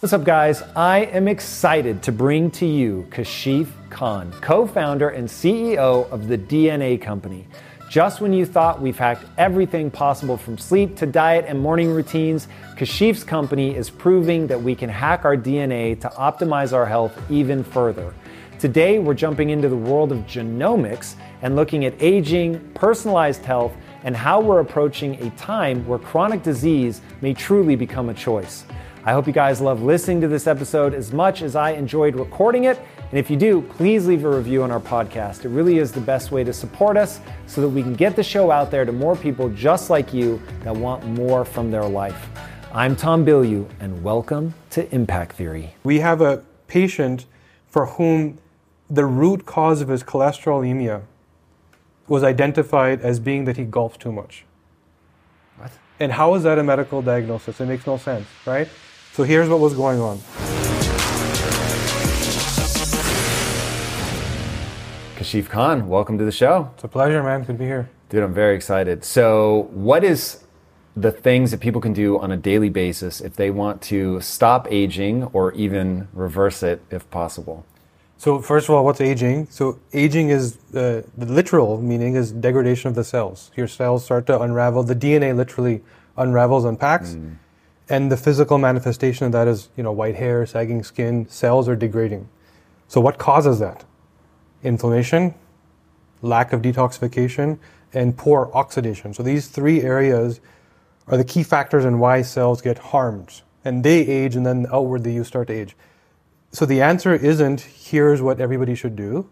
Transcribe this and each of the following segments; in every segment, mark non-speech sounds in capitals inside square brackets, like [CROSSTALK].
What's up, guys? I am excited to bring to you Kashif Khan, co founder and CEO of the DNA Company. Just when you thought we've hacked everything possible from sleep to diet and morning routines, Kashif's company is proving that we can hack our DNA to optimize our health even further. Today, we're jumping into the world of genomics and looking at aging, personalized health, and how we're approaching a time where chronic disease may truly become a choice. I hope you guys love listening to this episode as much as I enjoyed recording it. And if you do, please leave a review on our podcast. It really is the best way to support us so that we can get the show out there to more people just like you that want more from their life. I'm Tom Bilyeu, and welcome to Impact Theory. We have a patient for whom the root cause of his cholesterolemia was identified as being that he golfs too much. What? And how is that a medical diagnosis? It makes no sense, right? So here's what was going on. Kashif Khan, welcome to the show. It's a pleasure, man. Good to be here. Dude, I'm very excited. So, what is the things that people can do on a daily basis if they want to stop aging or even reverse it if possible? So first of all, what's aging? So aging is uh, the literal meaning is degradation of the cells. Your cells start to unravel. The DNA literally unravels, unpacks, mm. And the physical manifestation of that is you know white hair, sagging skin. Cells are degrading. So what causes that? Inflammation, lack of detoxification, and poor oxidation. So these three areas are the key factors in why cells get harmed, and they age, and then outwardly you start to age. So the answer isn't here's what everybody should do.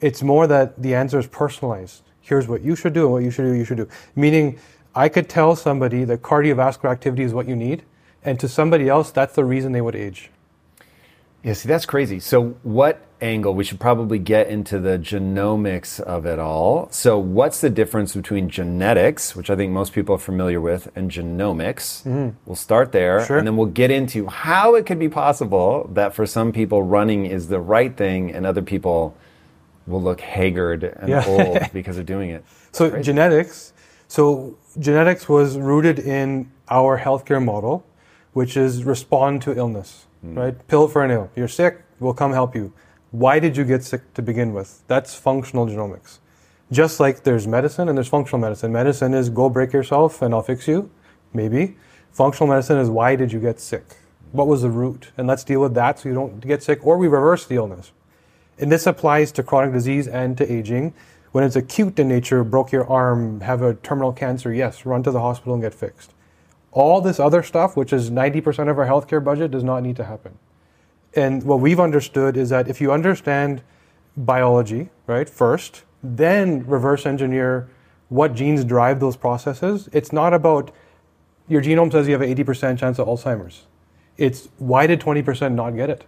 It's more that the answer is personalized. Here's what you should do and what you should do, you should do. Meaning, I could tell somebody that cardiovascular activity is what you need, and to somebody else, that's the reason they would age. Yeah, see, that's crazy. So, what angle? We should probably get into the genomics of it all. So, what's the difference between genetics, which I think most people are familiar with, and genomics? Mm-hmm. We'll start there, sure. and then we'll get into how it could be possible that for some people running is the right thing, and other people will look haggard and yeah. old [LAUGHS] because of doing it. So, genetics. So, genetics was rooted in our healthcare model, which is respond to illness mm. right? Pill for an ill. You're sick, we'll come help you. Why did you get sick to begin with? That's functional genomics. Just like there's medicine and there's functional medicine. Medicine is go break yourself and I'll fix you, maybe. Functional medicine is why did you get sick? What was the root? And let's deal with that so you don't get sick or we reverse the illness. And this applies to chronic disease and to aging. When it's acute in nature, broke your arm, have a terminal cancer, yes, run to the hospital and get fixed. All this other stuff, which is 90% of our healthcare budget, does not need to happen. And what we've understood is that if you understand biology, right, first, then reverse engineer what genes drive those processes, it's not about your genome says you have an 80% chance of Alzheimer's. It's why did 20% not get it?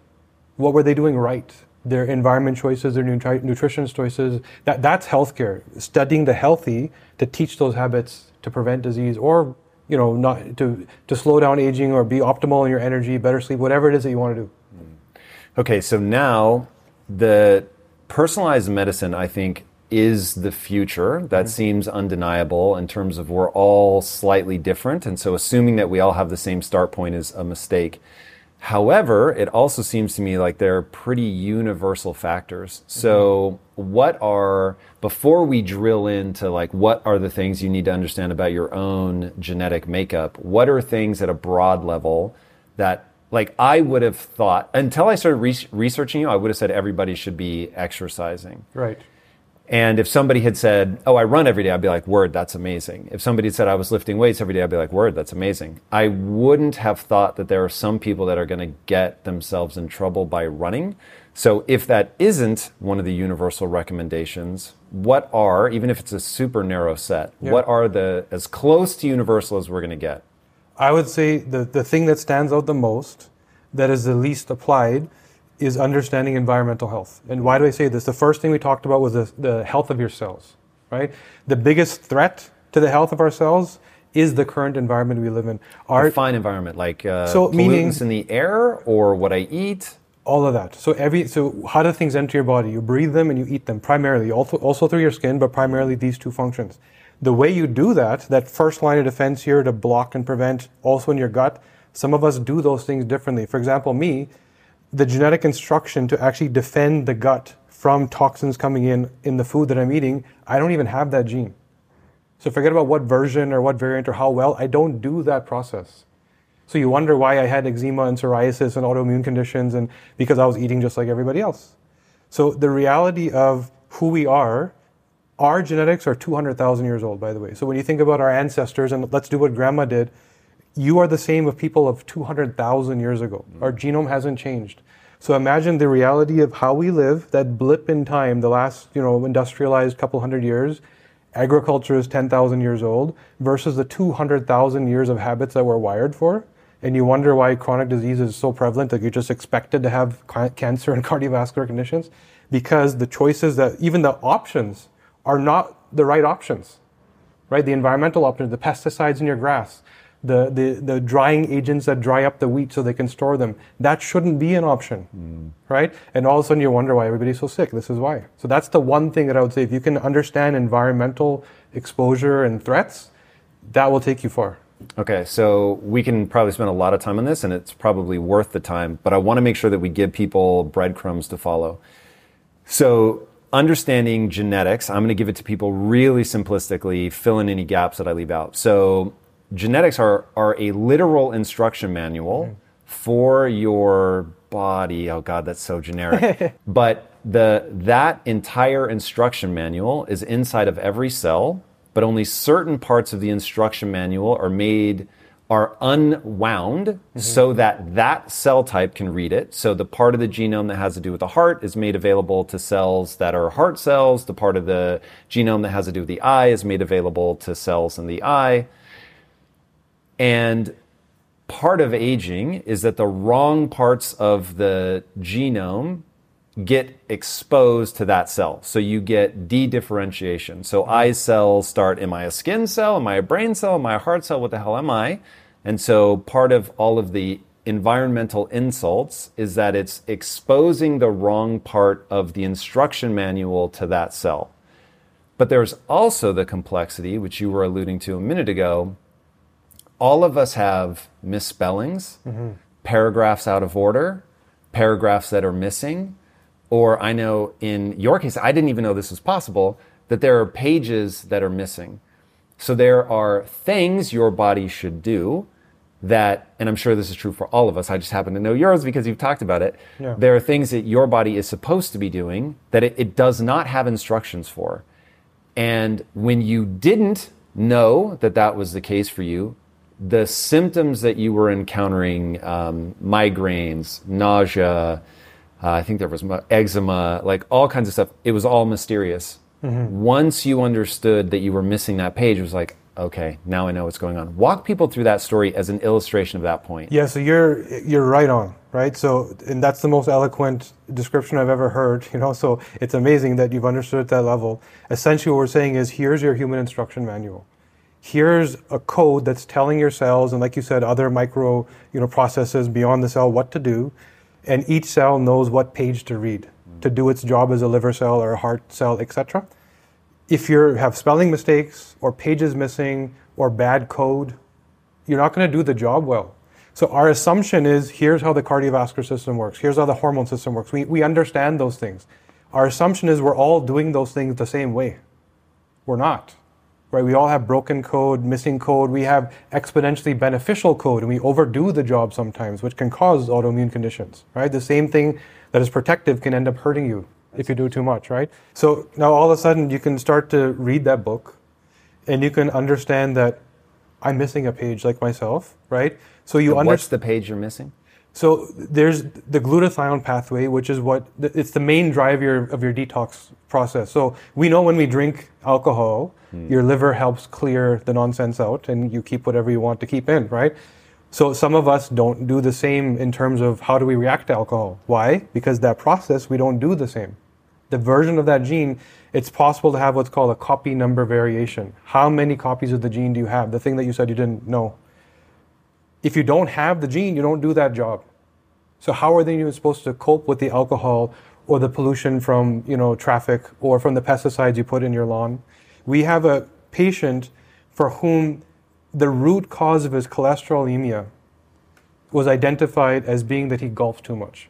What were they doing right? Their environment choices, their nutri- nutrition choices. That, that's healthcare. Studying the healthy to teach those habits to prevent disease or you know, not to, to slow down aging or be optimal in your energy, better sleep, whatever it is that you want to do. Okay, so now the personalized medicine, I think, is the future. That mm-hmm. seems undeniable in terms of we're all slightly different. And so assuming that we all have the same start point is a mistake. However, it also seems to me like they're pretty universal factors. So, mm-hmm. what are, before we drill into like what are the things you need to understand about your own genetic makeup, what are things at a broad level that like I would have thought until I started re- researching you, I would have said everybody should be exercising. Right. And if somebody had said, "Oh, I run every day," I'd be like, "Word, that's amazing." If somebody had said I was lifting weights every day, I'd be like, "Word, that's amazing." I wouldn't have thought that there are some people that are going to get themselves in trouble by running. So if that isn't one of the universal recommendations, what are, even if it's a super narrow set, Yeah. what are the as close to universal as we're going to get? I would say the, the thing that stands out the most, that is the least applied, is understanding environmental health. And why do I say this? The first thing we talked about was the, the health of your cells, right? The biggest threat to the health of our cells is the current environment we live in. Our, fine environment like uh, So, pollutants meaning- in the air or what I eat. all of that. So every so how do things enter your body? You breathe them and you eat them primarily, also also through your skin, but primarily these two functions. The way you do that, that first line of defense here to block and prevent, also in your gut, some of us do those things differently. For example, me, the genetic instruction to actually defend the gut from toxins coming in in the food that I'm eating, I don't even have that gene. So forget about what version or what variant or how well, I don't do that process. So you wonder why I had eczema and psoriasis and autoimmune conditions and because I was eating just like everybody else. So the reality of who we are, our genetics are 200,000 years old, by the way. So when you think about our ancestors, and let's do what grandma did, you are the same of people of 200,000 years ago. Mm. Our genome hasn't changed. So imagine the reality of how we live, that blip in time, the last, you know, industrialized couple hundred years, agriculture is 10,000 years old versus the 200,000 years of habits that we're wired for. And you wonder why chronic disease is so prevalent that you're just expected to have cancer and [LAUGHS] cardiovascular conditions because the choices that, even the options, are not the right options, right? The environmental options, the pesticides in your grass, the, the, the drying agents that dry up the wheat so they can store them, that shouldn't be an option, mm. right? And all of a sudden you wonder why everybody's so sick. This is why. So that's the one thing that I would say. If you can understand environmental exposure and threats, that will take you far. Okay, so we can probably spend a lot of time on this, and it's probably worth the time, but I want to make sure that we give people breadcrumbs to follow. So, understanding genetics, I'm going to give it to people really simplistically, fill in any gaps that I leave out. So, genetics are, are a literal instruction manual hmm. for your body. Oh, God, that's so generic. [LAUGHS] but the, that entire instruction manual is inside of every cell but only certain parts of the instruction manual are made are unwound mm-hmm. so that that cell type can read it. So the part of the genome that has to do with the heart is made available to cells that are heart cells. The part of the genome that has to do with the eye is made available to cells in the eye. And part of aging is that the wrong parts of the genome get exposed to that cell. So you get de-differentiation. So eye cells start, am I a skin cell? Am I a brain cell? Am I a heart cell? What the hell am I? And so part of all of the environmental insults is that it's exposing the wrong part of the instruction manual to that cell. But there's also the complexity, which you were alluding to a minute ago. All of us have misspellings, mm-hmm. paragraphs out of order, paragraphs that are missing. Or I know in your case, I didn't even know this was possible, that there are pages that are missing. So there are things your body should do that, and I'm sure this is true for all of us, I just happen to know yours because you've talked about it. Yeah. There are things that your body is supposed to be doing that it, it does not have instructions for. And when you didn't know that that was the case for you, the symptoms that you were encountering, um, migraines, nausea, uh, I think there was eczema, like all kinds of stuff, it was all mysterious. Once you understood that you were missing that page, it was like, okay, now I know what's going on. Walk people through that story as an illustration of that point. Yeah, so you're you're right on, right? So and that's the most eloquent description I've ever heard, [LAUGHS] you know. So it's amazing that you've understood at that level. Essentially what we're saying is here's your human instruction manual. Here's a code that's telling your cells and like you said other micro, you know, processes beyond the cell what to do, and each cell knows what page to read to do its job as a liver cell or a heart cell, etc. If you have spelling mistakes or pages missing or bad code, you're not going to do the job well. So our assumption is here's how the cardiovascular system works. Here's how the hormone system works. We, we understand those things. Our assumption is we're all doing those things the same way. We're not. Right? We all have broken code, missing code. We have exponentially beneficial code, and we overdo the job sometimes, which can cause autoimmune conditions, right? The same thing that is protective can end up hurting you if you do too much, right? So now all of a sudden you can start to read that book, and you can understand that I'm missing a page like myself, right? So you understand. What's the page you're missing? So there's the glutathione pathway, which is what it's the main driver of your detox process. So we know when we drink alcohol, hmm. your liver helps clear the nonsense out, and you keep whatever you want to keep in, right? So some of us don't do the same in terms of how do we react to alcohol. Why? Because that process we don't do the same. The version of that gene, it's possible to have what's called a copy number variation. How many copies of the gene do you have? The thing that you said you didn't know if you don't have the gene, you don't do that job. So how are they even supposed to cope with the alcohol or the pollution from you know traffic or from the pesticides you put in your lawn? We have a patient for whom the root cause of his cholesterolemia was identified as being that he golfed too much.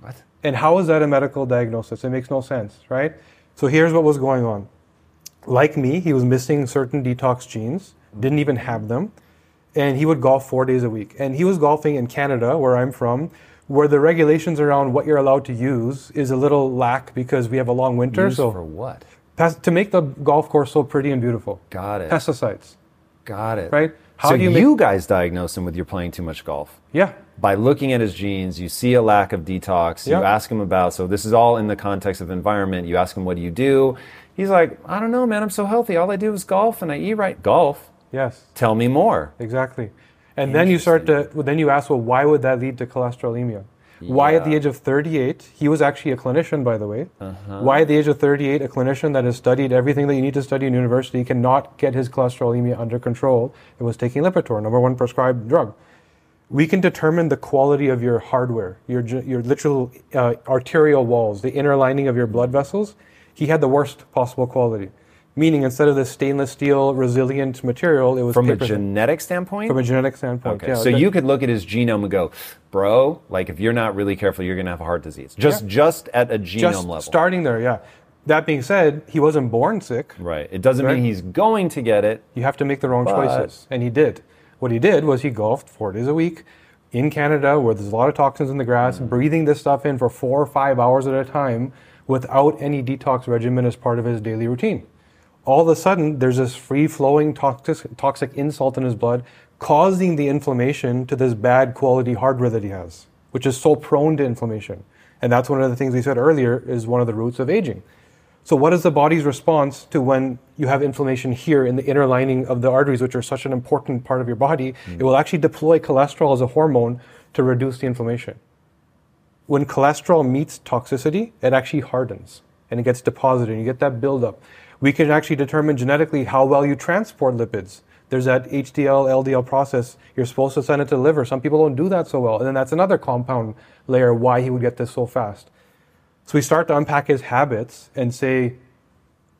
What? And how is that a medical diagnosis? It makes no sense, right? So here's what was going on. Like me, he was missing certain detox genes, didn't even have them, and he would golf four days a week. And he was golfing in Canada, where I'm from, where the regulations around what you're allowed to use is a little lack because we have a long winter. Used so for what? to make the golf course so pretty and beautiful, Got it. pesticides, Got it. right? so do you you, guys diagnose him with you're playing too much golf. Yeah, By looking at his genes, you see a lack of detox. You Yep. ask him about. So this is all in the context of environment. You ask him, "What do you do?" He's like, "I don't know, man. I'm so healthy. All I do is golf and I eat right." Golf. Yes. Tell me more. Exactly. And then you start to, then you ask, well, why would that lead to cholesterolemia? Why at the age of 38, he was actually a clinician, by the way. Why at the age of 38, a clinician that has studied everything that you need to study in university cannot get his cholesterolemia under control and was taking Lipitor, number one prescribed drug. We can determine the quality of your hardware, your, your literal uh, arterial walls, the inner lining of your blood vessels. He had the worst possible quality. Meaning, instead of this stainless steel resilient material, it was From a paper thin. genetic standpoint. From a genetic standpoint, Okay, yeah. so you could look at his genome and go, bro, like if you're not really careful, you're gonna have a heart disease. Just Yeah. just at a genome just level. starting there, yeah. That being said, he wasn't born sick. Right. It doesn't Right. mean he's going to get it. You have to make the wrong But- choices, and he did. What he did was he golfed four days a week in Canada, where there's a lot of toxins in the grass, Mm. breathing this stuff in for four or five hours at a time, without any detox regimen as part of his daily routine. All of a sudden, there's this free-flowing toxic, toxic insult in his blood, causing the inflammation to this bad quality hardware that he has, which is so prone to inflammation. And that's one of the things we said earlier is one of the roots of aging. So, what is the body's response to when you have inflammation here in the inner lining of the arteries, which are such an important part of your body? Mm. It will actually deploy cholesterol as a hormone to reduce the inflammation. When cholesterol meets toxicity, it actually hardens and it gets deposited, and you get that buildup. We can actually determine genetically how well you transport lipids. There's that HDL, LDL process. You're supposed to send it to the liver. Some people don't do that so well. And then that's another compound layer why he would get this so fast. So we start to unpack his habits and say,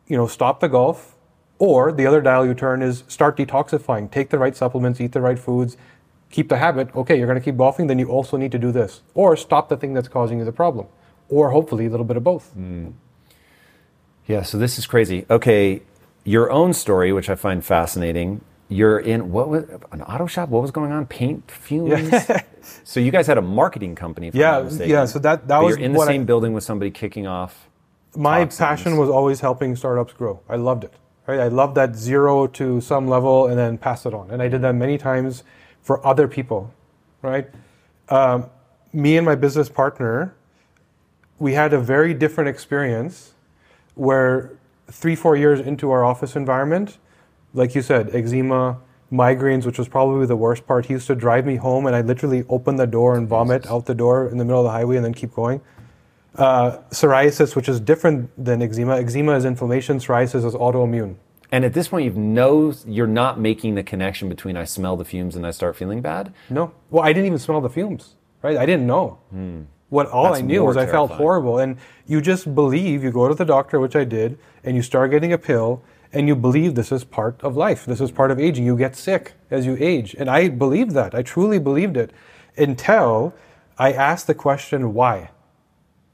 you know, stop the golf, or the other dial you turn is start detoxifying. Take the right supplements, eat the right foods, keep the habit. Okay, you're going to keep golfing, then you also need to do this, or stop the thing that's causing you the problem, or hopefully a little bit of both. Hmm. Yeah, so this is crazy. Okay, your own story, which I find fascinating. You're in what was an auto shop? What was going on? Paint fumes. [LAUGHS] so you guys had a marketing company. Yeah, yeah, so that- that But was you're in the what I- same building with somebody kicking off. My toxins. passion was always helping startups grow. I loved it. Right? I loved that zero to some level and then pass it on. And I did that many times for other people. Right? Um, me and my business partner, we had a very different experience where three, four years into our office environment, like you said, eczema, migraines, which was probably the worst part. He used to drive me home, and I literally open the door and vomit out the door in the middle of the highway, and then keep going. Uh, psoriasis, which is different than eczema. Eczema is inflammation. Psoriasis is autoimmune. And at this point, you know you're not making the connection between I smell the fumes and I start feeling bad. No, well, I didn't even smell the fumes. Right? I didn't know. What all. That's I knew was I felt horrible, and you just believe. You go to the doctor, which I did, and you start getting a pill, and you believe this is part of life. This is part of aging. You get sick as you age, and I believed that. I truly believed it until I asked the question, why?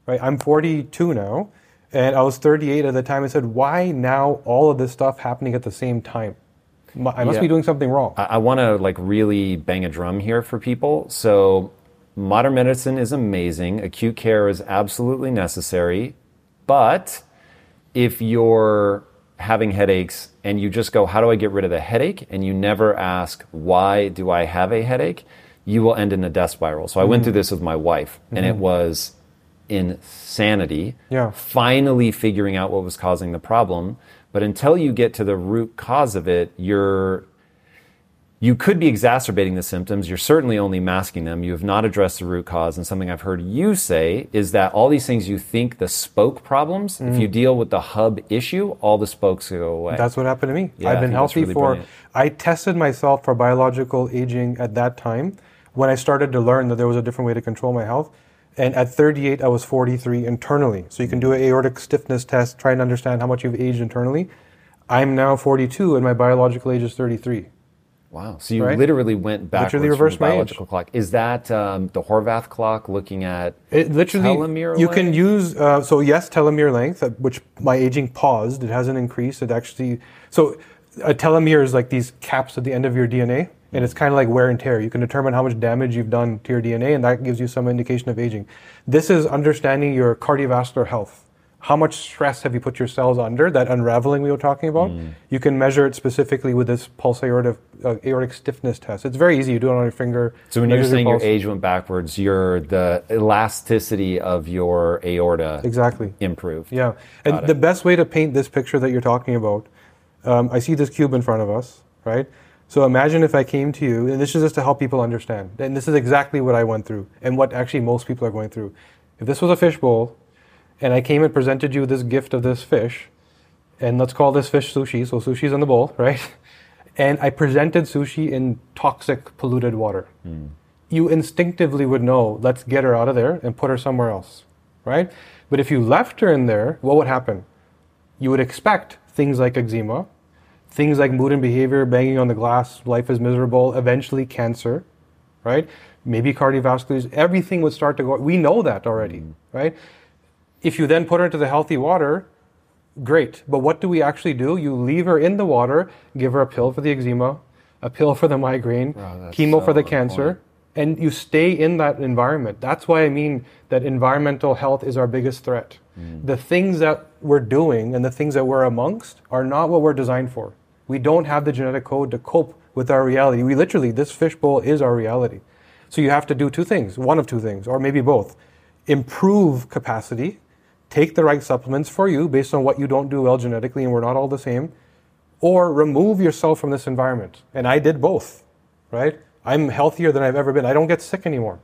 Right? I'm 42 now, And I was 38 at the time. I said, why now all of this stuff happening at the same time? I must Yeah. be doing something wrong. I, I want to like really bang a drum here for people. So, modern medicine is amazing. Acute care is absolutely necessary. But if you're having headaches and you just go, How do I get rid of the headache? and you never ask, Why do I have a headache? you will end in a death spiral. So, I went through mm-hmm. this with my wife, and it mm-hmm. was insanity. Yeah. Finally figuring out what was causing the problem. But until you get to the root cause of it, you're you could be exacerbating the symptoms. You're certainly only masking them. You have not addressed the root cause. And something I've heard you say is that all these things you think the spoke problems, if you mm. deal with the hub issue, all the spokes go away. That's what happened to me. Yeah, I've been healthy really for. brilliant. I tested myself for biological aging at that time when I started to learn that there was a different way to control my health. And at 38, I was 43 internally. So you can do an aortic stiffness test, try and understand how much you've aged internally. I'm now 42, and my biological age is 33. Wow. So you Right? literally went back Literally from the my age. biological clock. Is that um, the Horvath clock looking at It literally, telomere you can use, uh, so yes, telomere length, uh, which my aging paused. It hasn't increased. It actually, so a telomere is like these caps at the end of your DNA, and it's kind of like wear and tear. You can determine how much damage you've done to your DNA, and that gives you some indication of aging. This is understanding your cardiovascular health. How much stress have you put your cells under? That unraveling we were talking about. Mm. You can measure it specifically with this pulse aortic, uh, aortic stiffness test. It's very easy. You do it on your finger. So when you're saying your pulse. age went backwards, your the elasticity of your aorta Exactly. improved. Yeah, and it. the best way to paint this picture that you're talking about, um, I see this cube in front of us, right? So imagine if I came to you, and this is just to help people understand, and this is exactly what I went through, and what actually most people are going through. If this was a fish bowl, and I came and presented you this gift of this fish, and let's call this fish sushi, so sushi's in the bowl, [LAUGHS] right? And I presented sushi in toxic, polluted water. Hmm. You instinctively would know, let's get her out of there and put her somewhere else, right? But if you left her in there, what would happen? You would expect things like eczema, things like mood and behavior, banging on the glass, life is miserable, eventually cancer, right? Maybe cardiovascular, everything would start to go. We know that already, hmm. right? If you then put her into the healthy water, great. But what do we actually do? You leave her in the water, give her a pill for the eczema, a pill for the migraine, that's chemo so for the cancer, and you stay in that environment. That's why I mean that environmental health is our biggest threat. Hmm. The things that we're doing and the things that we're amongst are not what we're designed for. We don't have the genetic code to cope with our reality. We literally, this fishbowl is our reality. So you have to do two things, one of two things, or maybe both. Improve capacity, take the right supplements for you based on what you don't do well genetically, and we're not all the same, or remove yourself from this environment. And I did both, right? I'm healthier than I've ever been. I don't get sick anymore.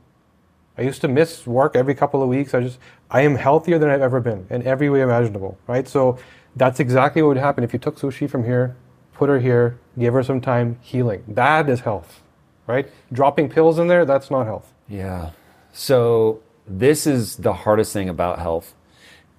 I used to miss work every couple of weeks. I just, I am healthier than I've ever been in every way imaginable, right? So that's exactly what would happen if you took sushi from here, put her here, give her some time, healing. That is health, right? Dropping pills in there, that's not health. Yeah. So this is the hardest thing about health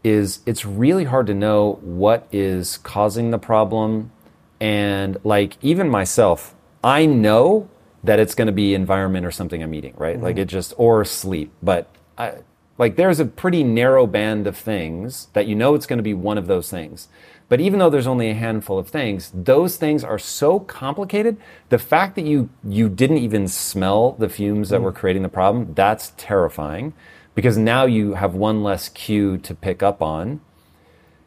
is it's really hard to know what is causing the problem and like even myself, I know that it's going to be environment or something I'm eating, right? Like mm-hmm. it just or sleep, but I like there's a pretty narrow band of things that you know it's going to be one of those things. But even though there's only a handful of things, those things are so complicated. The fact that you you didn't even smell the fumes that mm. were creating the problem, that's terrifying because now you have one less cue to pick up on.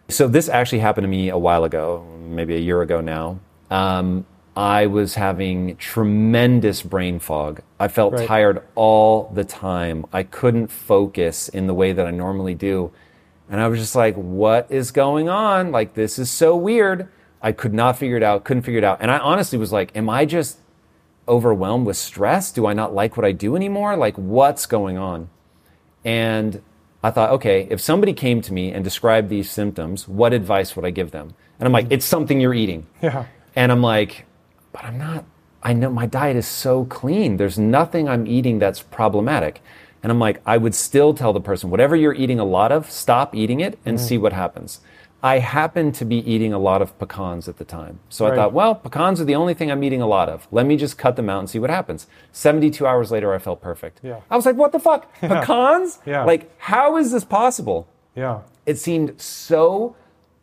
So this actually happened to me a while ago, maybe a year ago now. Um, I was having tremendous brain fog. I felt Right. tired all the time. I couldn't focus in the way that I normally do. And I was just like, what is going on? Like, this is so weird. I could not figure it out, couldn't figure it out. And I honestly was like, am I just overwhelmed with stress? Do I not like what I do anymore? Like, what's going on? And I thought, okay, if somebody came to me and described these symptoms, what advice would I give them? And I'm like, it's something you're eating. Yeah. And I'm like, but I'm not, I know my diet is so clean. There's nothing I'm eating that's problematic. And I'm like, I would still tell the person, whatever you're eating a lot of, stop eating it and mm. see what happens. I happened to be eating a lot of pecans at the time. So I thought, well, pecans are the only thing I'm eating a lot of. Let me just cut them out and see what happens. 72 hours later, I felt perfect. Yeah. I was like, what the fuck? [LAUGHS] Pecans? Yeah. Like, how is this possible? Yeah. It seemed so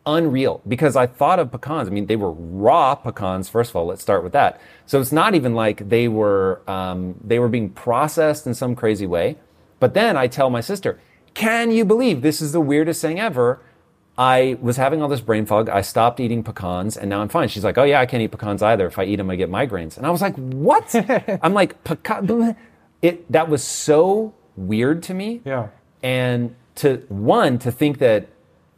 unreal because I thought of pecans. I mean, they were raw pecans. First of all, let's start with that. So it's not even like they were um, they were being processed in some crazy way. But then I tell my sister, "Can you believe this is the weirdest thing ever?" I was having all this brain fog. I stopped eating pecans and now I'm fine. She's like, Oh, yeah, I can't eat pecans either. If I eat them, I get migraines. And I was like, What? [LAUGHS] I'm like, pecan. It, that was so weird to me. Yeah. And to one, to think that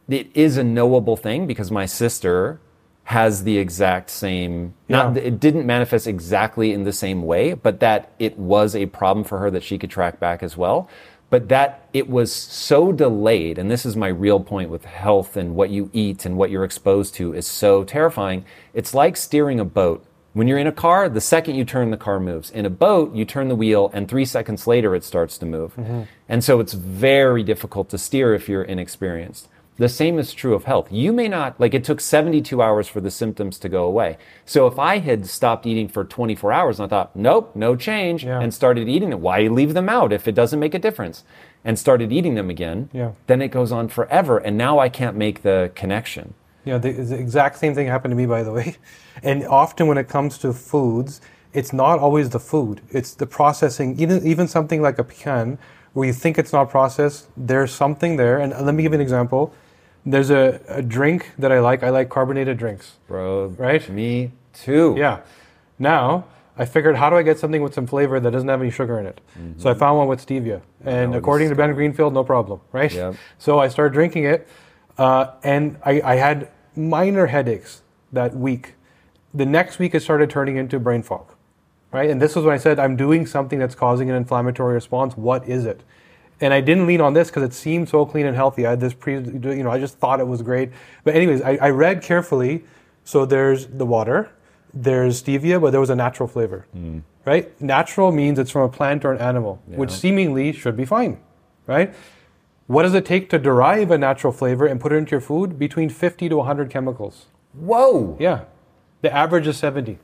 it is a knowable thing because my sister has the exact same, not, Yeah. it didn't manifest exactly in the same way, but that it was a problem for her that she could track back as well. But that it was so delayed, and this is my real point with health and what you eat and what you're exposed to is so terrifying. It's like steering a boat. When you're in a car, the second you turn, the car moves. In a boat, you turn the wheel, and three seconds later, it starts to move. Mm-hmm. And so it's very difficult to steer if you're inexperienced. The same is true of health. You may not, like, it took 72 hours for the symptoms to go away. So if I had stopped eating for 24 hours and I thought, nope, no change, Yeah. and started eating it, why leave them out if it doesn't make a difference? And started eating them again, Yeah. then it goes on forever. And now I can't make the connection. Yeah, the, the exact same thing happened to me, by the way. [LAUGHS] And often when it comes to foods, it's not always the food; it's the processing. Even even something like a pecan, where you think it's not processed, there's something there. And let me give you an example. There's a, a drink that I like. I like carbonated drinks. Bro, Right? Me too. Yeah. Now I figured, how do I get something with some flavor that doesn't have any sugar in it? So I found one with stevia, and this according to Ben Greenfield, no problem, right? Yep. So I started drinking it, uh, and I, I had minor headaches that week. The next week, it started turning into brain fog, right? And this was when I said, I'm doing something that's causing an inflammatory response. What is it? And I didn't lean on this because it seemed so clean and healthy. I had this pre, you know, I just thought it was great. But anyways, I, I read carefully. So there's the water, there's stevia, but there was a natural flavor, mm. right? Natural means it's from a plant or an animal, which seemingly should be fine, right? What does it take to derive a natural flavor and put it into your food? Between 50 to 100 chemicals. Whoa. Yeah. The average is 70.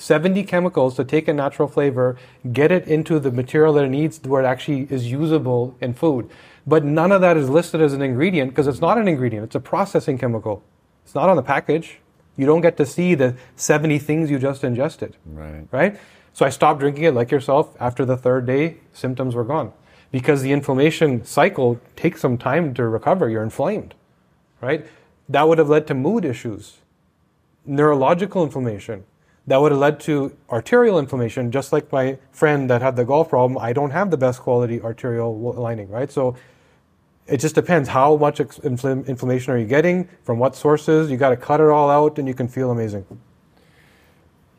70 chemicals to take a natural flavor, get it into the material that it needs where it actually is usable in food. But none of that is listed as an ingredient because it's not an ingredient, it's a processing chemical. It's not on the package. You don't get to see the 70 things you just ingested. Right. Right? So I stopped drinking it like yourself. After the third day, symptoms were gone. Because the inflammation cycle takes some time to recover. You're inflamed. Right? That would have led to mood issues neurological inflammation that would have led to arterial inflammation. Just like my friend that had the golf problem i don't have the best quality arterial lining right? So it just depends how much infl- inflammation are you getting from what sources. You got to cut it all out and you can feel amazing.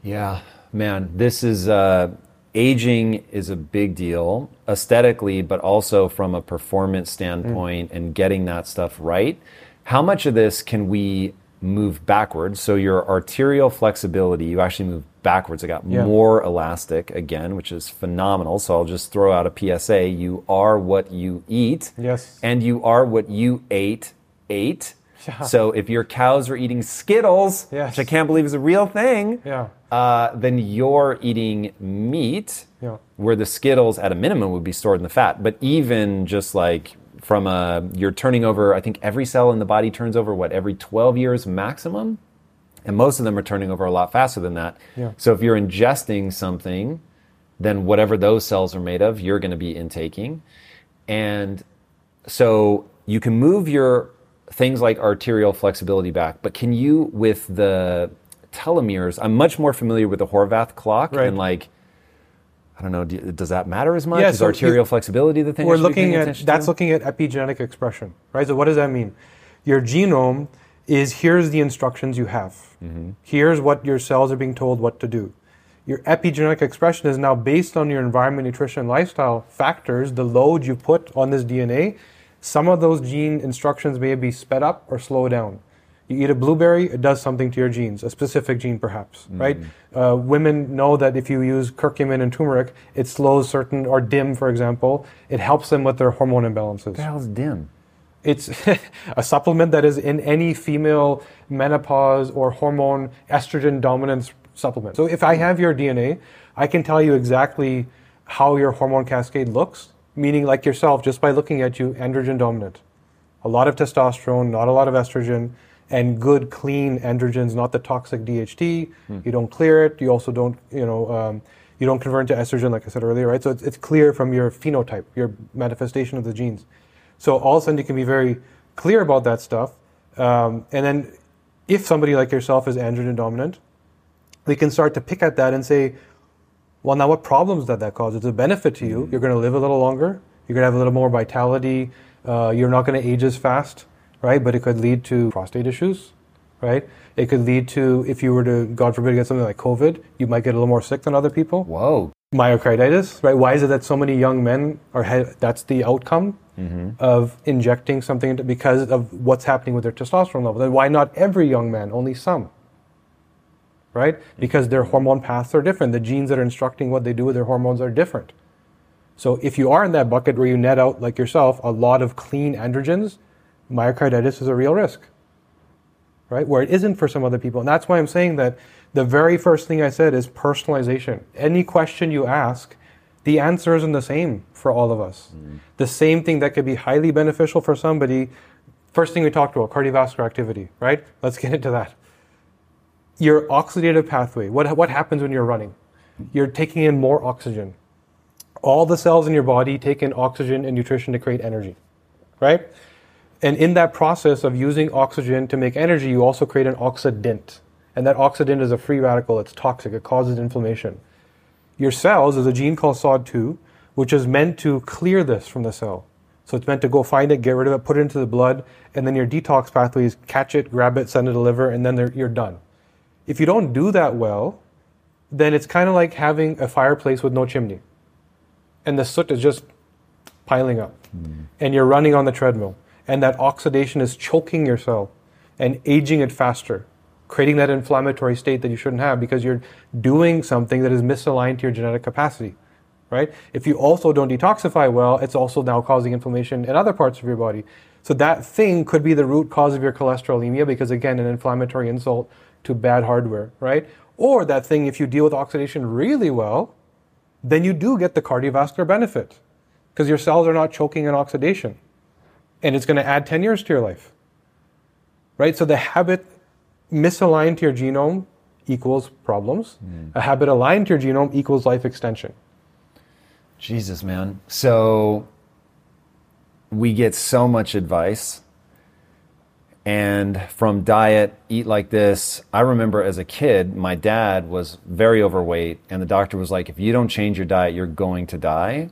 Yeah, man, this is uh, aging is a big deal aesthetically, but also from a performance standpoint and getting that stuff right. How much of this can we move backwards? So your arterial flexibility, you actually move backwards. It got Yeah. more elastic again, which is phenomenal. So I'll just throw out a PSA: you are what you eat, Yes. and you are what you ate ate. So if your cows are eating Skittles, Yes. which I can't believe is a real thing, Yeah. uh, then you're eating meat, Yeah. where the Skittles at a minimum would be stored in the fat. But even just like from a, you're turning over, I think every cell in the body turns over what every 12 years maximum, and most of them are turning over a lot faster than that. Yeah. So if you're ingesting something, then whatever those cells are made of, you're going to be intaking, and so you can move your things like arterial flexibility back, but can you with the telomeres? I'm much more familiar with the Horvath clock Right. and like. I don't know. Do, does that matter as much? Yeah, Is so arterial you- flexibility the thing? We're looking at that's to? looking at epigenetic expression, right? So what does that mean? Your genome is here's the instructions you have. Mm-hmm. Here's what your cells are being told what to do. Your epigenetic expression is now based on your environment, nutrition, lifestyle factors, the load you put on this DNA. Some of those gene instructions may be sped up or slowed down. You eat a blueberry, it does something to your genes, a specific gene perhaps, right? Uh, women know that if you use curcumin and turmeric, it slows certain, or DIM, for example, it helps them with their hormone imbalances. What the hell's dim? It's [LAUGHS] a supplement that is in any female menopause or hormone estrogen dominance supplement. So if I have your DNA, I can tell you exactly how your hormone cascade looks, meaning like yourself, just by looking at you, androgen dominant. A lot of testosterone, not a lot of estrogen, and good, clean androgens, not the toxic DHT. You don't clear it. You also don't, you know, um, you don't convert into estrogen, like I said earlier, right? So it's, it's clear from your phenotype, your manifestation of the genes. So all of a sudden you can be very clear about that stuff. Um, and then if somebody like yourself is androgen dominant, we can start to pick at that and say, well, now what problems does that cause? It's a benefit to you. You're going to live a little longer. You're going to have a little more vitality. Uh, you're not going to age as fast, right? But it could lead to prostate issues, right? It could lead to, if you were to, God forbid, get something like COVID, you might get a little more sick than other people. Whoa. Myocarditis, right? Why is it that so many young men are, that's the outcome mm-hmm. of injecting something into, because of what's happening with their testosterone level? Then why not every young man, only some? right? Because their hormone paths are different. The genes that are instructing what they do with their hormones are different. So if you are in that bucket where you net out, like yourself, a lot of clean androgens, myocarditis is a real risk, right? Where it isn't for some other people. And that's why I'm saying that the very first thing I said is personalization. Any question you ask, the answer isn't the same for all of us. Mm-hmm. The same thing that could be highly beneficial for somebody. First thing we talked about, cardiovascular activity, right? Let's get into that your oxidative pathway. What, what happens when you're running? You're taking in more oxygen. All the cells in your body take in oxygen and nutrition to create energy, right? And in that process of using oxygen to make energy, you also create an oxidant. And that oxidant is a free radical, it's toxic, it causes inflammation. Your cells is a gene called SOD2, which is meant to clear this from the cell. So it's meant to go find it, get rid of it, put it into the blood, and then your detox pathways catch it, grab it, send it to the liver, and then you're done. If you don't do that well, then it's kind of like having a fireplace with no chimney. And the soot is just piling up. Hmm. And you're running on the treadmill. And that oxidation is choking your cell and aging it faster, creating that inflammatory state that you shouldn't have because you're doing something that is misaligned to your genetic capacity. Right? If you also don't detoxify well, it's also now causing inflammation in other parts of your body. So that thing could be the root cause of your cholesterolemia because again, an inflammatory insult to bad hardware, right? Or that thing, if you deal with oxidation really well, then you do get the cardiovascular benefit because your cells are not choking in oxidation. And it's going to add 10 years to your life. Right? So the habit misaligned to your genome equals problems. Mm. A habit aligned to your genome equals life extension. Jesus, man. So we get so much advice. And from diet, eat like this. I remember as a kid, my dad was very overweight, and the doctor was like, if you don't change your diet, you're going to die.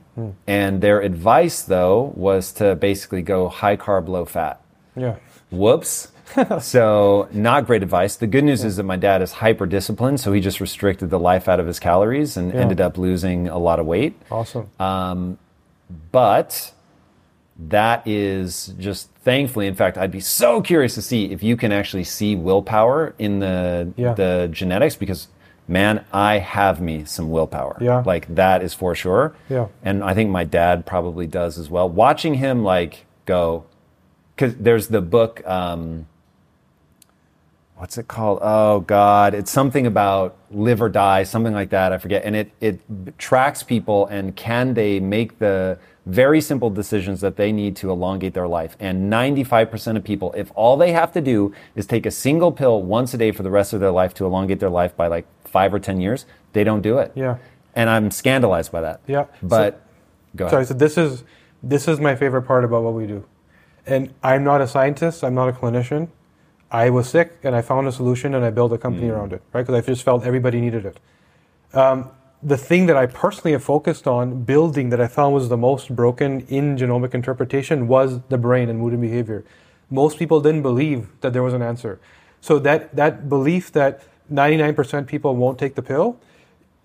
And their advice, though, was to basically go high carb, low fat. Yeah. Whoops. [LAUGHS] so, not great advice. The good news is that my dad is hyper disciplined, so he just restricted the life out of his calories and Yeah. ended up losing a lot of weight. Awesome. Um, but that is just thankfully, in fact, I'd be so curious to see if you can actually see willpower in the Yeah. the genetics because man, I have me some willpower. Yeah. Like that is for sure. Yeah. And I think my dad probably does as well. Watching him like go because there's the book um, what's it called? Oh God, it's something about live or die, something like that. I forget. And it it tracks people and can they make the very simple decisions that they need to elongate their life. And 95% of people, if all they have to do is take a single pill once a day for the rest of their life to elongate their life by like five or 10 years, they don't do it. Yeah. And I'm scandalized by that. Yeah. But go ahead. Sorry, so this is this is my favorite part about what we do. And I'm not a scientist, I'm not a clinician. I was sick and I found a solution and I built a company around it, right? Because I just felt everybody needed it. Um, the thing that I personally have focused on building that I found was the most broken in genomic interpretation was the brain and mood and behavior. Most people didn't believe that there was an answer. So that, that belief that 99% people won't take the pill,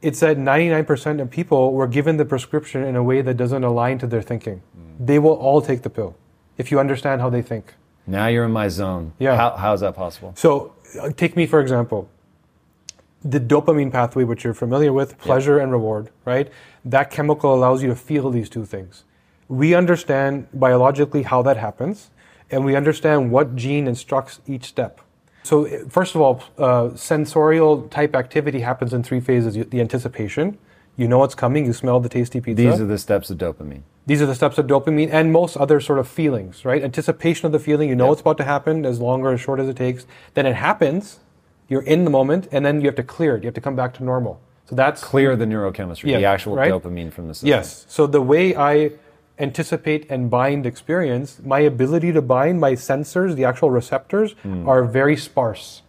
it's that 99% of people were given the prescription in a way that doesn't align to their thinking. They will all take the pill if you understand how they think. now you're in my zone. Yeah. How, how's that possible? So, uh, take me for example. The dopamine pathway, which you're familiar with, pleasure and reward, right? That chemical allows you to feel these two things. We understand biologically how that happens, and we understand what gene instructs each step. So, uh, first of all, uh, sensorial type activity happens in three phases the anticipation. You know it's coming. You smell the tasty pizza. These are the steps of dopamine. These are the steps of dopamine and most other sort of feelings, right? Anticipation of the feeling. You know Yep. it's about to happen, as long or as short as it takes. Then it happens. You're in the moment, and then you have to clear it. You have to come back to normal. So that's Clear the neurochemistry, Yeah, the actual right? dopamine from the system. Yes. So the way I anticipate and bind experience, my ability to bind my sensors, the actual receptors, Hmm. are very sparse.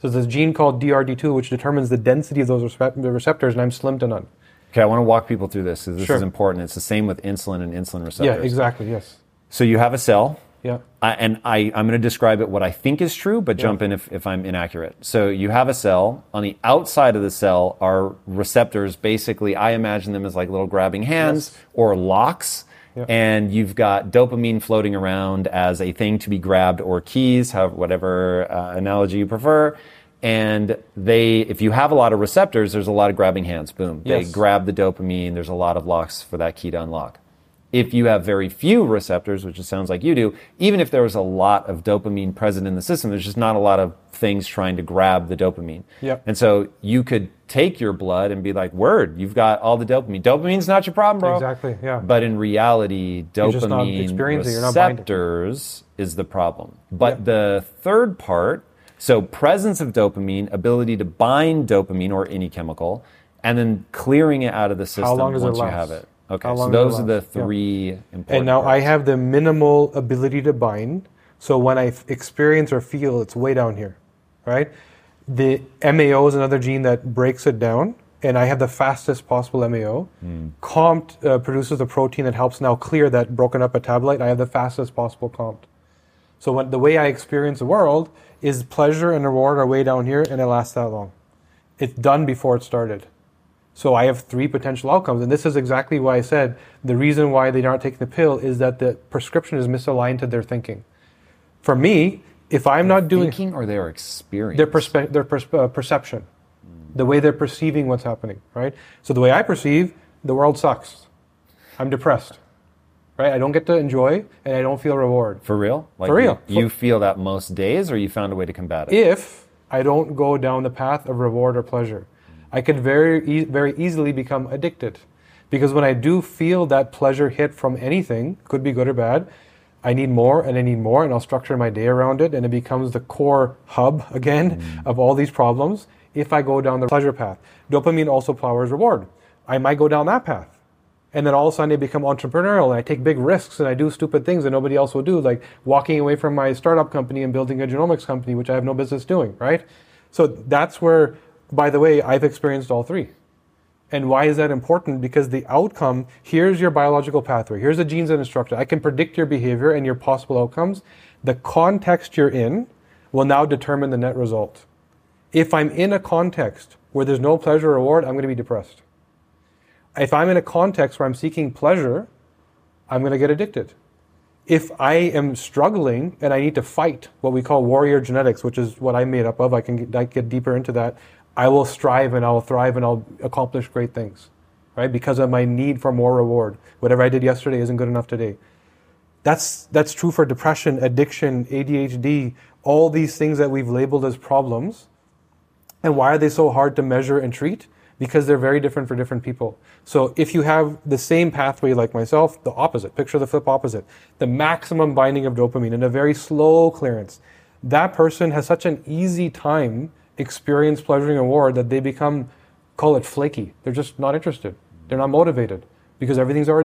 So there's a gene called DRD2 which determines the density of those receptors, and I'm slim to none. Okay, I want to walk people through this because this Sure. is important. It's the same with insulin and insulin receptors. Yeah, exactly. Yes. So you have a cell, Yeah. I, and I, I'm going to describe it what I think is true, but jump in if, if I'm inaccurate. So you have a cell. On the outside of the cell are receptors. Basically, I imagine them as like little grabbing hands Yes. or locks. Yeah. And you've got dopamine floating around as a thing to be grabbed or keys, however, whatever uh, analogy you prefer. And they, if you have a lot of receptors, there's a lot of grabbing hands. Boom. They Yes. grab the dopamine. There's a lot of locks for that key to unlock if you have very few receptors, which it sounds like you do, even if there was a lot of dopamine present in the system, there's just not a lot of things trying to grab the dopamine. Yep. And so you could take your blood and be like, word, you've got all the dopamine. Dopamine's not your problem, bro. Exactly, yeah. But in reality, You're just not dopamine receptors is the problem. But Yep. the third part, so presence of dopamine, ability to bind dopamine or any chemical, and then clearing it out of the system long does it once you have it. Okay, so long does it those are the last? Yeah. three important. And now I have the minimal ability to bind. So when I f- experience or feel, it's way down here, right? The MAO is another gene that breaks it down, and I have the fastest possible MAO. COMT uh, produces a protein that helps now clear that broken up metabolite. And I have the fastest possible COMT. So when, the way I experience the world is pleasure and reward are way down here, and it lasts that long. It's done before it started. So I have three potential outcomes, and this is exactly why I said the reason why they aren't taking the pill is that the prescription is misaligned to their thinking. For me, if I'm not doing thinking or their experience. their perspe- their pers- uh, perception, the way they're perceiving what's happening, right? So the way I perceive the world sucks. I'm depressed, right? I don't get to enjoy, and I don't feel reward. For real? Like For real. You, you feel that most days, or you found a way to combat it? if I don't go down the path of reward or pleasure. I could very, e- very easily become addicted. Because when I do feel that pleasure hit from anything, could be good or bad, I need more and I need more, and I'll structure my day around it, and it becomes the core hub [LAUGHS] again mm. of all these problems if I go down the pleasure path. Dopamine also powers reward. I might go down that path. And then all of a sudden I become entrepreneurial and I take big risks and I do stupid things that nobody else will do, like walking away from my startup company and building a genomics company, which I have no business doing, right? So that's where, by the way, I've experienced all three. And why is that important? Because the outcome, here's your biological pathway, here's the genes that instruct it. I can predict your behavior and your possible outcomes. The context you're in will now determine the net result. If I'm in a context where there's no pleasure or reward, I'm going to be depressed. If I'm in a context where I'm seeking pleasure, I'm going to get addicted. If I am struggling and I need to fight what we call warrior genetics, which is what I'm made up of, I can get, I get deeper into that. I will strive and I will thrive and I'll accomplish great things, right? Because of my need for more reward. Whatever I did yesterday isn't good enough today. That's that's true for depression, addiction, ADHD, all these things that we've labeled as problems. And why are they so hard to measure and treat? Because they're very different for different people. So if you have the same pathway like myself, the opposite, picture the flip opposite, the maximum binding of dopamine and a very slow clearance, that person has such an easy time experience pleasure and reward that they become, call it flaky. They're just not interested. They're not motivated because everything's already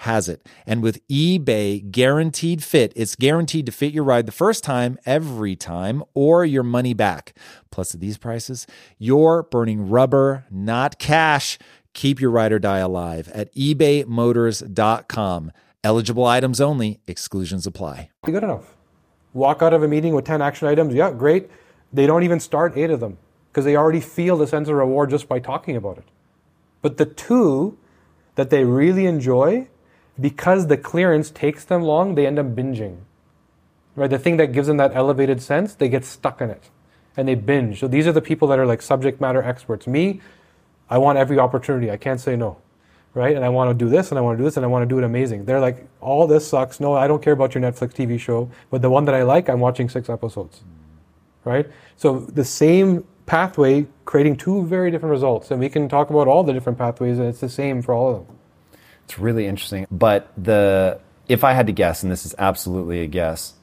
has it. And with eBay guaranteed fit, it's guaranteed to fit your ride the first time, every time, or your money back. Plus, at these prices, you're burning rubber, not cash. Keep your ride or die alive at ebaymotors.com. Eligible items only, exclusions apply. Good enough. Walk out of a meeting with 10 action items, yeah, great. They don't even start eight of them because they already feel the sense of reward just by talking about it. But the two that they really enjoy because the clearance takes them long, they end up binging. Right? The thing that gives them that elevated sense, they get stuck in it and they binge. So these are the people that are like subject matter experts. Me, I want every opportunity. I can't say no. Right? And I want to do this and I want to do this and I want to do it amazing. They're like, all this sucks. No, I don't care about your Netflix TV show. But the one that I like, I'm watching six episodes. Right? So the same pathway creating two very different results. And we can talk about all the different pathways and it's the same for all of them. It's really interesting. But the if I had to guess, and this is absolutely a guess,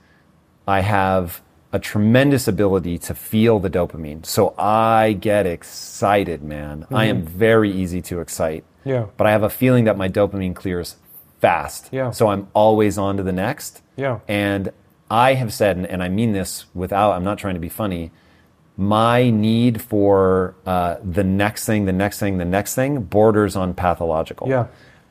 I have a tremendous ability to feel the dopamine. So I get excited, man. Mm-hmm. I am very easy to excite. Yeah. But I have a feeling that my dopamine clears fast. Yeah. So I'm always on to the next. Yeah. And I have said, and I mean this without, I'm not trying to be funny, my need for uh, the next thing, the next thing, the next thing borders on pathological. Yeah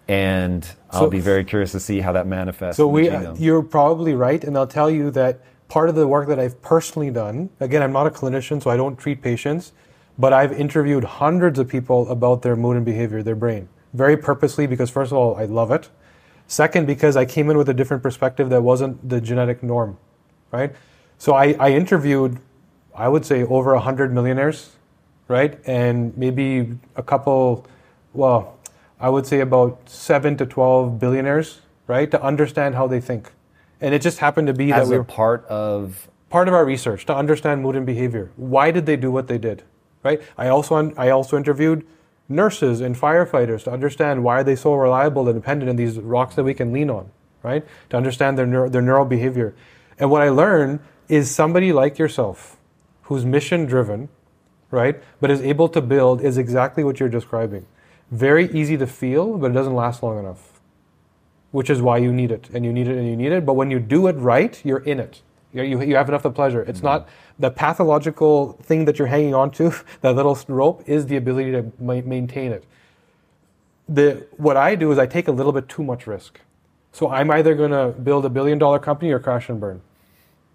and I'll be very curious to see how that manifests. So we, uh, you're probably right, and I'll tell you that part of the work that I've personally done. Again, I'm not a clinician, so I don't treat patients, but I've interviewed hundreds of people about their mood and behavior, their brain, very purposely because first of all, I love it. Second, because I came in with a different perspective that wasn't the genetic norm, right? So I, I interviewed, I would say, over hundred millionaires, right, and maybe a couple, well I would say about seven to 12 billionaires, right, to understand how they think. And it just happened to be As that we were part of part of our research to understand mood and behavior. Why did they do what they did, right? I also I also interviewed nurses and firefighters to understand why are they so reliable and dependent in these rocks that we can lean on, right? To understand their neuro, their neural behavior. And what I learned is somebody like yourself, who's mission driven, right, but is able to build is exactly what you're describing very easy to feel, but it doesn't last long enough. Which is why you need it, and you need it, and you need it. But when you do it right, you're in it. You, you, you have enough of pleasure. It's mm-hmm. not the pathological thing that you're hanging on to, [LAUGHS] that little rope, is the ability to ma- maintain it. The, what I do is I take a little bit too much risk. So I'm either going to build a billion dollar company or crash and burn,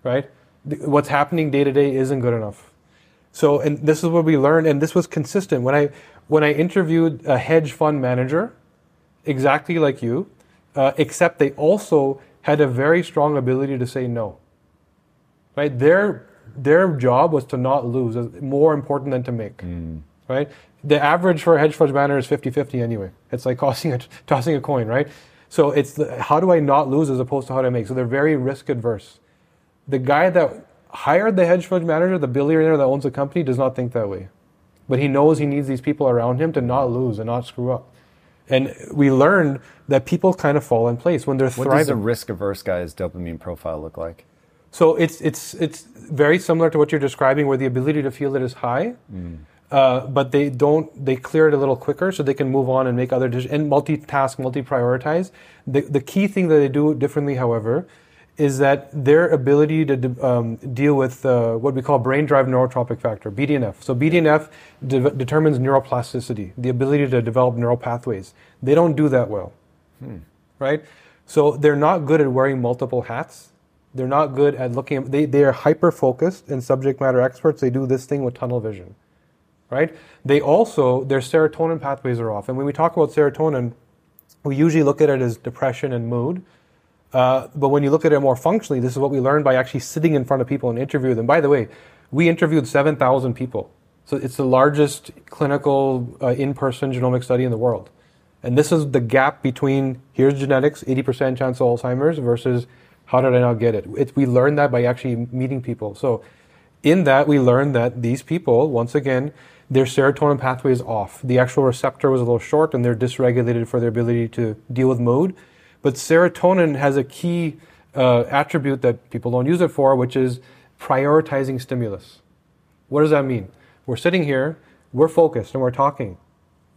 right? What's happening day to day isn't good enough. So, and this is what we learned, and this was consistent when I when I interviewed a hedge fund manager, exactly like you, uh, except they also had a very strong ability to say no. Right, their their job was to not lose, more important than to make. Right, the average for a hedge fund manager is 50-50 anyway. It's like [LAUGHS] tossing a tossing a coin, right? So it's the, how do I not lose as opposed to how do I make. So they're very risk adverse the guy that hired the hedge fund manager, the billionaire that owns the company, does not think that way. But he knows he needs these people around him to not lose and not screw up. And we learned that people kind of fall in place when they're What thriving. does a risk averse guy's dopamine profile look like? So it's it's it's very similar to what you're describing, where the ability to feel it is high, uh, but they don't they clear it a little quicker, so they can move on and make other decisions and multitask, multi-prioritize. The the key thing that they do differently, however, is that their ability to um, deal with uh, what we call brain drive neurotrophic factor (BDNF). So BDNF de- determines neuroplasticity, the ability to develop neural pathways. They don't do that well right? So they're not good at wearing multiple hats. They're not good at looking at, they, they are hyper focused and subject matter experts. They do this thing with tunnel vision, right? They also, their serotonin pathways are off. And when we talk about serotonin, we usually look at it as depression and mood. Uh, but when you look at it more functionally, this is what we learned by actually sitting in front of people and interviewing them. By the way, we interviewed 7,000 people. So it's the largest clinical uh, in-person genomic study in the world. And this is the gap between here's genetics, 80% chance of Alzheimer's versus how did I not get it? It's, we learned that by actually meeting people. So in that, we learned that these people, once again, their serotonin pathway is off. The actual receptor was a little short and they're dysregulated for their ability to deal with mood. But serotonin has a key uh, attribute that people don't use it for, which is prioritizing stimulus. What does that mean? We're sitting here, we're focused, and we're talking.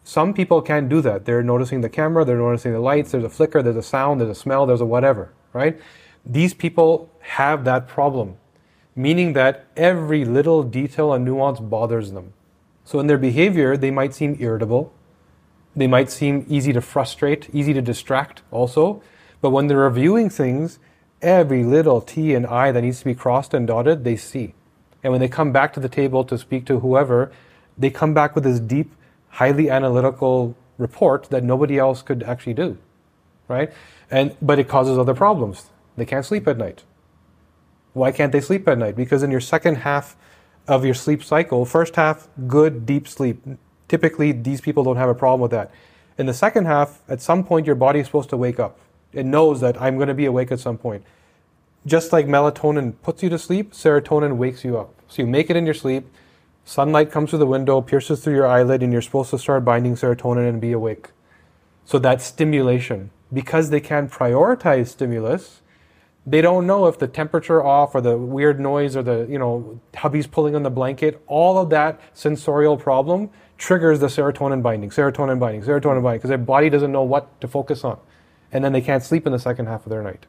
Some people can't do that. They're noticing the camera, they're noticing the lights, there's a flicker, there's a sound, there's a smell, there's a whatever, right? These people have that problem, meaning that every little detail and nuance bothers them. So in their behavior, they might seem irritable, they might seem easy to frustrate, easy to distract also. But when they're reviewing things, every little T and I that needs to be crossed and dotted, they see. And when they come back to the table to speak to whoever, they come back with this deep, highly analytical report that nobody else could actually do. Right? And but it causes other problems. They can't sleep at night. Why can't they sleep at night? Because in your second half of your sleep cycle, first half, good deep sleep. Typically, these people don't have a problem with that. In the second half, at some point, your body is supposed to wake up. It knows that I'm going to be awake at some point. Just like melatonin puts you to sleep, serotonin wakes you up. So you make it in your sleep, sunlight comes through the window, pierces through your eyelid, and you're supposed to start binding serotonin and be awake. So that stimulation, because they can't prioritize stimulus, they don't know if the temperature off or the weird noise or the you know hubby's pulling on the blanket all of that sensorial problem triggers the serotonin binding serotonin binding serotonin binding because their body doesn't know what to focus on and then they can't sleep in the second half of their night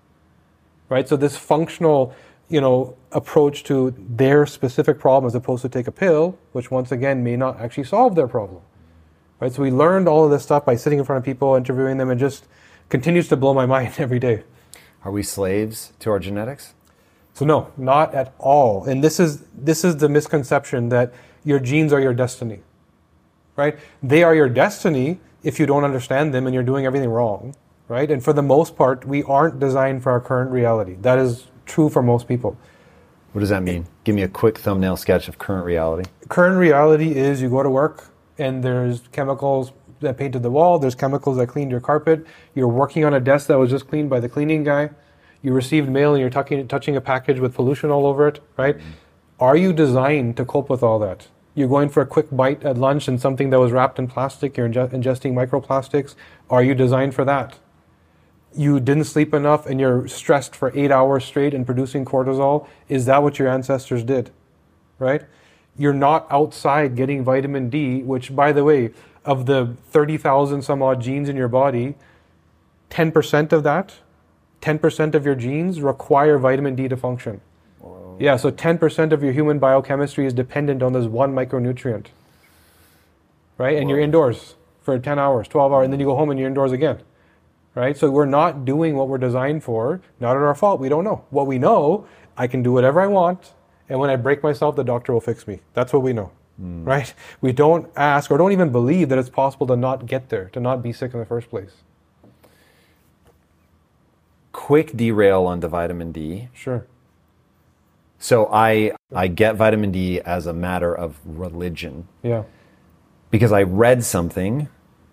right so this functional you know approach to their specific problem as opposed to take a pill which once again may not actually solve their problem right so we learned all of this stuff by sitting in front of people interviewing them and just continues to blow my [LAUGHS] mind every day Are we slaves to our genetics? So no, not at all. And this is this is the misconception that your genes are your destiny. Right? They are your destiny if you don't understand them and you're doing everything wrong, right? And for the most part, we aren't designed for our current reality. That is true for most people. What does that mean? Give me a quick thumbnail sketch of current reality. Current reality is you go to work and there's chemicals that painted the wall, there's chemicals that cleaned your carpet, you're working on a desk that was just cleaned by the cleaning guy, you received mail and you're tucking, touching a package with pollution all over it, right? Mm-hmm. Are you designed to cope with all that? You're going for a quick bite at lunch and something that was wrapped in plastic, you're inge- ingesting microplastics. Are you designed for that? You didn't sleep enough and you're stressed for eight hours straight and producing cortisol. Is that what your ancestors did? Right? You're not outside getting vitamin D, which, by the way, of the 30,000 some odd genes in your body, 10% of that, 10% of your genes require vitamin D to function. Yeah, so 10% of your human biochemistry is dependent on this one micronutrient. Right? And you're indoors for 10 hours, 12 hours, and then you go home and you're indoors again. Right? So we're not doing what we're designed for. Not at our fault. We don't know. What we know, I can do whatever I want, and when I break myself, the doctor will fix me. That's what we know. Hmm. Right? We don't ask or don't even believe that it's possible to not get there, to not be sick in the first place. Quick derail on the vitamin D. Sure. So I I get vitamin D as a matter of religion Yeah. because I read something.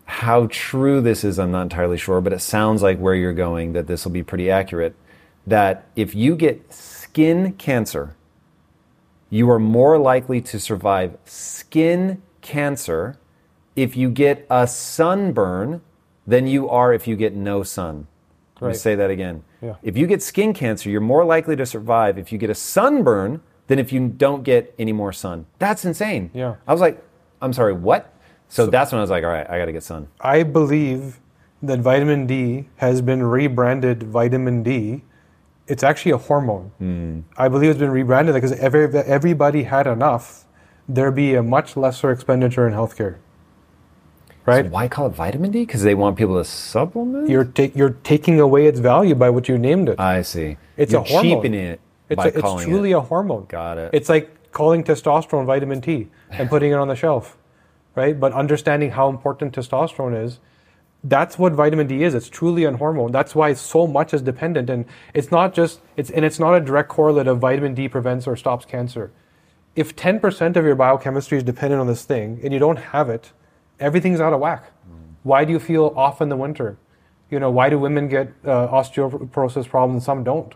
How true this is, I'm not entirely sure, but it sounds like where you're going that this will be pretty accurate. That if you get skin cancer, you are more likely to survive skin cancer if you get a sunburn than you are if you get no sun. Let me say that again. Yeah. If you get skin cancer, you're more likely to survive if you get a sunburn than if you don't get any more sun. That's insane. Yeah. I was like, I'm sorry, what? So, that's when I was like, all right, I got to get sun. I believe that vitamin D has been rebranded vitamin D. It's actually a hormone. Hmm. I believe it's been rebranded because every, everybody had enough, there'd be a much lesser expenditure in healthcare. Right? Why call it vitamin D? Because they want people to supplement? You're, ta- you're taking away its value by what you named it. I see. It's You're a hormone. cheapening it It's, a, it's truly it. a hormone. Got it. It's like calling testosterone vitamin T and putting it on the shelf, right? But understanding how important testosterone is, that's what vitamin D is. It's truly a hormone. That's why so much is dependent, and it's not just it's and it's not a direct correlate of vitamin D prevents or stops cancer. If 10% of your biochemistry is dependent on this thing and you don't have it, everything's out of whack. Why do you feel off in the winter? You know, why do women get uh, osteoporosis problems some don't?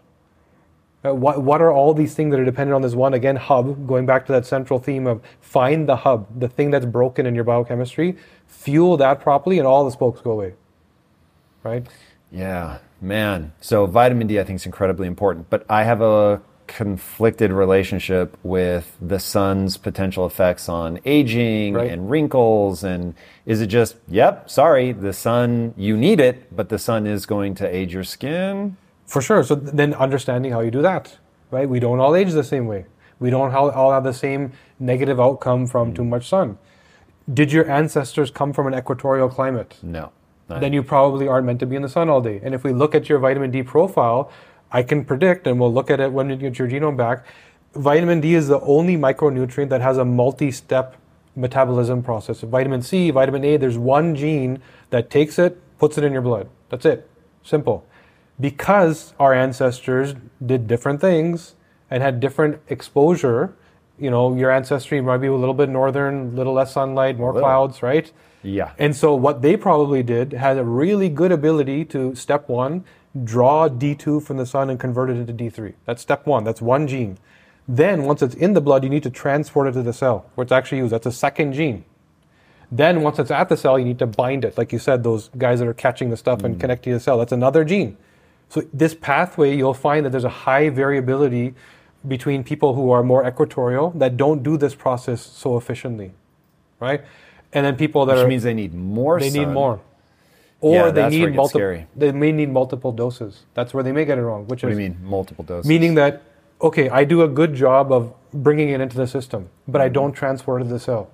Uh, what, what are all these things that are dependent on this one again hub going back to that central theme of find the hub the thing that's broken in your biochemistry fuel that properly and all the spokes go away right Yeah, man. So vitamin D, I think, is incredibly important. But I have a conflicted relationship with the sun's potential effects on aging Right. and wrinkles. And is it just, yep, sorry, the sun, you need it, but the sun is going to age your skin? for sure so then understanding how you do that right we don't all age the same way we don't all all have the same negative outcome from too mm. much sun did your ancestors come from an equatorial climate No. then you probably aren't meant to be in the sun all day. And if we look at your vitamin D profile, I can predict, and we'll look at it when you get your genome back. Vitamin D is the only micronutrient that has a multi step metabolism process. Vitamin C, vitamin A, there's one gene that takes it, puts it in your blood. That's it. Simple. Because our ancestors did different things and had different exposure, you know, your ancestry might be a little bit northern, little less sunlight, more clouds, right? Yeah. And so what they probably did had a really good ability to step one, draw D2 from the sun and convert it into D3. That's step one. That's one gene. Then once it's in the blood, you need to transport it to the cell where it's actually used. That's a second gene. Then once it's at the cell, you need to bind it. Like you said, those guys that are catching the stuff and mm. connecting to the cell. That's another gene. So this pathway, you'll find that there's a high variability between people who are more equatorial that don't do this process so efficiently, right? And then people that Which are means they need more they need more. Or Yeah, they that's where it need multiple. They may need multiple doses. That's where they may get it wrong. Which What do you mean, multiple doses? meaning that okay, I do a good job of bringing it into the system, but I mm-hmm. don't transport it to the cell,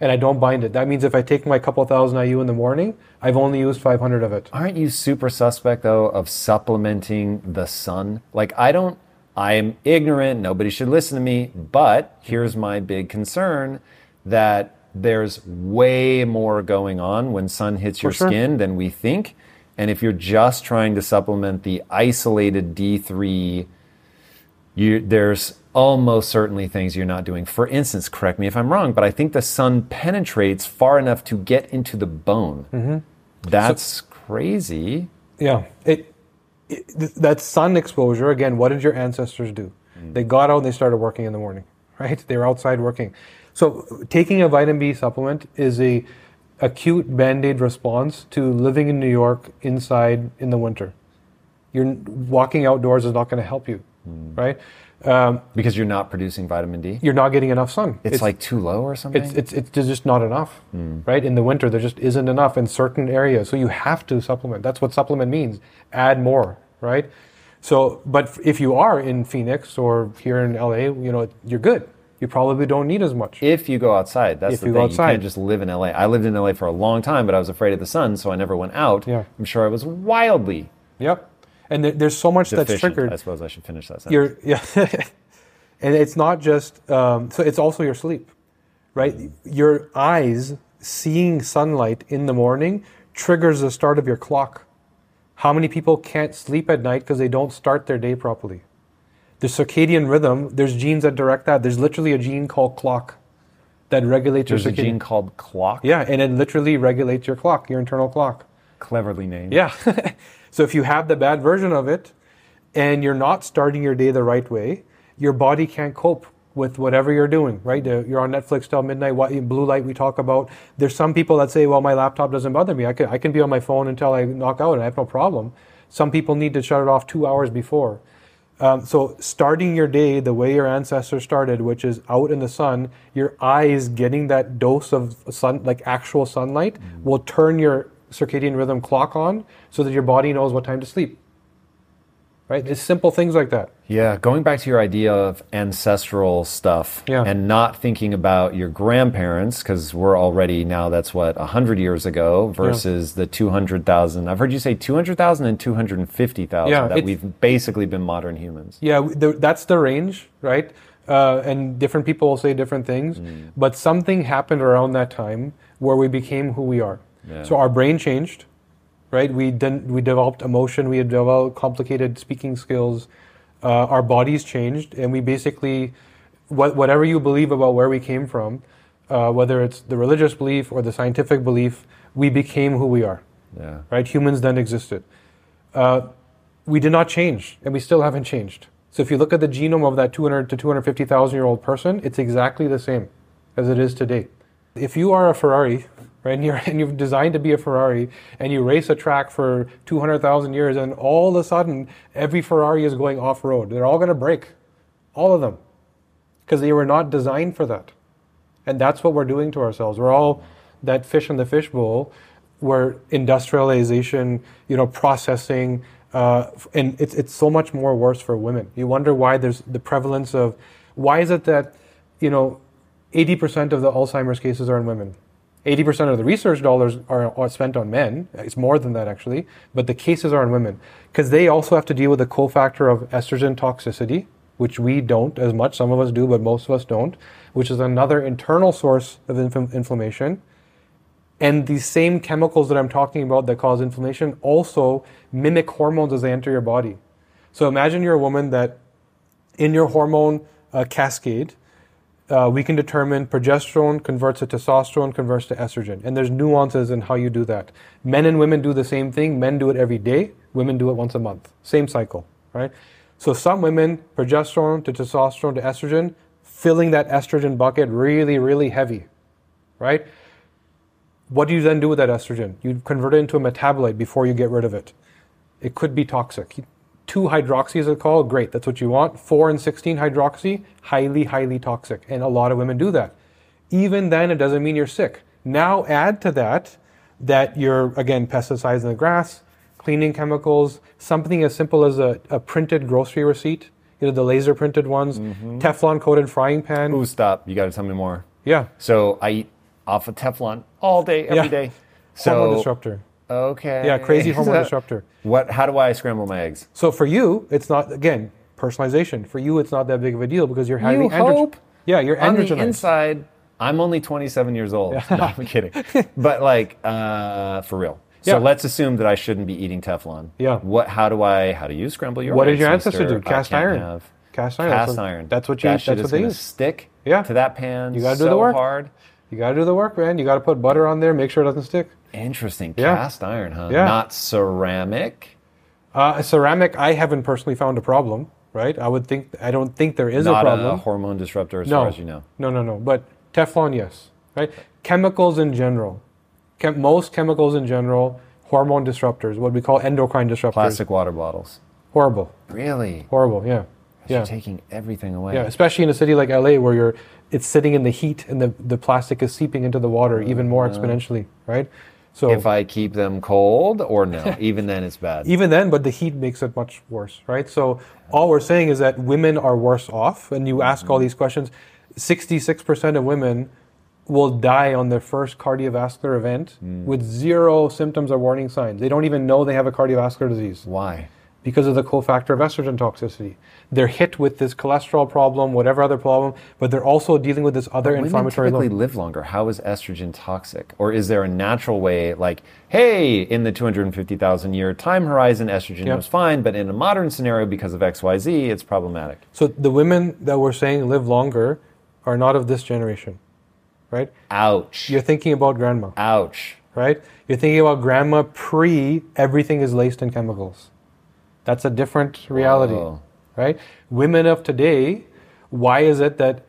and I don't bind it. That means if I take my couple thousand IU in the morning, I've only used 500 of it. Aren't you super suspect though of supplementing the sun? Like I don't I'm ignorant, nobody should listen to me, but here's my big concern that there's way more going on when sun hits your sure. skin than we think. And if you're just trying to supplement the isolated D3 you, there's almost certainly things you're not doing. For instance, correct me if I'm wrong, but I think the sun penetrates far enough to get into the bone. Mm-hmm. That's crazy. Yeah, it, it that sun exposure again. What did your ancestors do? Mm. They got out and they started working in the morning, right? They were outside working. So taking a vitamin D supplement is a acute band-aid response to living in New York inside in the winter. You're walking outdoors is not going to help you, Mm. right? Um, Because you're not producing vitamin D? you're not getting enough sun. It's, like too low or something? it's, it's, it's just not enough, right? In the winter, there just isn't enough in certain areas. So you have to supplement. That's what supplement means. Add more, right? So, but if you are in Phoenix or here in LA, you know, you're good. You probably don't need as much. If you go outside, that's If the you thing. go You outside. can't just live in LA. I lived in LA for a long time, but I was afraid of the sun, so I never went out. Yeah. I'm sure I was wildly Yep. And there, there's so much that's triggered. I suppose I should finish that sentence. You're, yeah. [LAUGHS] and it's not just, um, so it's also your sleep, right? Your eyes seeing sunlight in the morning triggers the start of your clock. How many people can't sleep at night because they don't start their day properly? The circadian rhythm, there's genes that direct that. There's literally a gene called clock that regulates There's your a circadian. gene called clock. Yeah, and it literally regulates your clock, your internal clock. Cleverly named. Yeah. [LAUGHS] so if you have the bad version of it and you're not starting your day the right way, your body can't cope with whatever you're doing, right? Uh, You're on Netflix till midnight, what, blue light we talk about. There's some people that say, well, my laptop doesn't bother me. I can, I can be on my phone until I knock out and I have no problem. Some people need to shut it off two hours before. Um, so starting your day the way your ancestors started, which is out in the sun, your eyes getting that dose of sun, like actual sunlight, will turn your circadian rhythm clock on so that your body knows what time to sleep. Right? It's simple things like that. Yeah, going back to your idea of ancestral stuff Yeah. and not thinking about your grandparents, because we're already now, that's what, 100 years ago versus the 200,000. I've heard you say 200,000 and 250,000 Yeah, that we've basically been modern humans. Yeah, the, that's the range, right? Uh, and different people will say different things, but something happened around that time where we became who we are. Yeah. So our brain changed, right? We. We developed emotion. We developed complicated speaking skills. Uh, our bodies changed, and we basically, what, whatever you believe about where we came from, uh, whether it's the religious belief or the scientific belief, we became who we are Yeah. right? Humans then existed. Uh, we did not change, and we still haven't changed. So if you look at the genome of that 200 to 250,000 year old person, it's exactly the same as it is today. If you are a Ferrari, right, and, you're, [LAUGHS] and you've designed to be a Ferrari, and you race a track for 200,000 years, and all of a sudden every Ferrari is going off road, they're all going to break, all of them, because they were not designed for that. And that's what we're doing to ourselves. We're all that fish in the fishbowl where industrialization, you know, processing, uh, and it's, it's so much more worse for women. You wonder why there's the prevalence of, why is it that, you know, 80% of the Alzheimer's cases are in women? 80% of the research dollars are, are spent on men. It's more than that actually, but the cases are on women because they also have to deal with the cofactor of estrogen toxicity, which we don't as much. Some of us do, but most of us don't, which is another internal source of inf- inflammation. And these same chemicals that I'm talking about that cause inflammation also mimic hormones as they enter your body. So imagine you're a woman that in your hormone uh, cascade, uh, we can determine progesterone converts to testosterone, converts to estrogen. And there's nuances in how you do that. Men and women do the same thing. Men do it every day. Women do it once a month. Same cycle, right? So some women, progesterone to testosterone to estrogen, filling that estrogen bucket really, really heavy, right? What do you then do with that estrogen? You convert it into a metabolite before you get rid of it. It could be toxic. 2 hydroxy is it called? Great, that's what you want. 4 and 16 hydroxy, highly, highly toxic. And a lot of women do that. Even then, it doesn't mean you're sick. Now add to that that you're, again, pesticides in the grass, cleaning chemicals, something as simple as a, a printed grocery receipt, you know, the laser printed ones, mm-hmm. Teflon coated frying pan. Ooh, stop. You got to tell me more. Yeah. So I eat off of Teflon all day, every Yeah. day. Hormone disruptor. Okay. Yeah, crazy [LAUGHS] hormone So, disruptor. What, how do I scramble my eggs? So for you, it's not again personalization. For you, it's not that big of a deal because you're having You androgen- hope? Yeah, you're On the inside, I'm only 27 years old. [LAUGHS] No, I'm kidding. But like, uh, for real. So Yeah. let's assume that I shouldn't be eating Teflon. Yeah. What? How do I? How do you scramble your? Eggs? What did your ancestor do? Cast iron. Have Cast iron, that's Cast what- iron. that's what you- That that's what they use. stick. Yeah. To that pan. You gotta do so the work. hard. You got to do the work, man. You got to put butter on there, make sure it doesn't stick. Interesting. Yeah. Cast iron, huh? Yeah. Not ceramic. Uh, ceramic, I haven't personally found a problem. Right? I would think. I don't think there is Not a problem. hormone disruptor, as no, far as you know. no, no, no. But Teflon, yes. Right? Chemicals in general. Chem- most chemicals in general, hormone disruptors, what we call endocrine disruptors. Plastic water bottles. Horrible. Really? Horrible. Yeah. You're Yeah. taking everything away. Yeah, especially in a city like LA where you're it's sitting in the heat and the, the plastic is seeping into the water even more uh-huh. exponentially, right? So if I keep them cold or no, [LAUGHS] even then it's bad. even then, but the heat makes it much worse, right? So all we're saying is that women are worse off. And you ask all mm-hmm. these questions, 66% of women will die on their first cardiovascular event mm. with zero symptoms or warning signs. They don't even know they have a cardiovascular disease Why? Because of the cofactor of estrogen toxicity. They're hit with this cholesterol problem, whatever other problem, but they're also dealing with this other Women inflammatory typically load. live longer. How is estrogen toxic? Or is there a natural way, like, hey, in the 250,000 year time horizon, estrogen Yep. was fine, but in a modern scenario, because of XYZ, it's problematic? So the women that we're saying live longer are not of this generation, right? Ouch. You're thinking about grandma. Ouch. right? You're thinking about grandma pre everything is laced in chemicals. That's a different reality, Whoa. right? Women of today, why is it that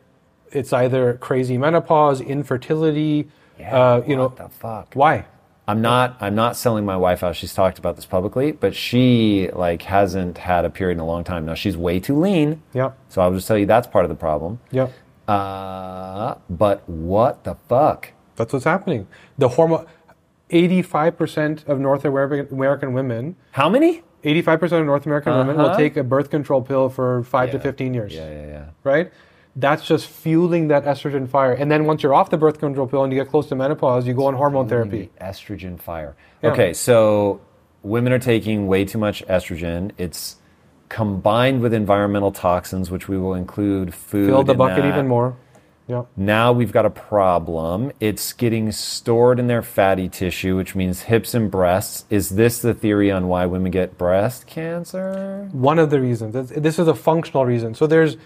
it's either crazy menopause, infertility, uh, you know, what the fuck? why? I'm not. I'm not selling my wife out. She's talked about this publicly, but she like hasn't had a period in a long time. Now she's way too lean. Yeah, So I'll just tell you that's part of the problem. yeah. Uh, but what the fuck? That's what's happening. The hormone, 85% of North American women, How many? 85% of North American women will Uh-huh. take a birth control pill for five to 15 years. Yeah, yeah, yeah. right? That's just fueling that estrogen fire. And then once you're off the birth control pill and you get close to menopause, you go on hormone therapy. The estrogen fire. Yeah. Okay, so women are taking way too much estrogen. It's combined with environmental toxins, which we will include food. Fill the bucket that. even more. Yeah. Now we've got a problem. It's getting stored in their fatty tissue, which means hips and breasts. Is this the theory on why women get breast cancer? One of the reasons. This- is a functional reason. So there's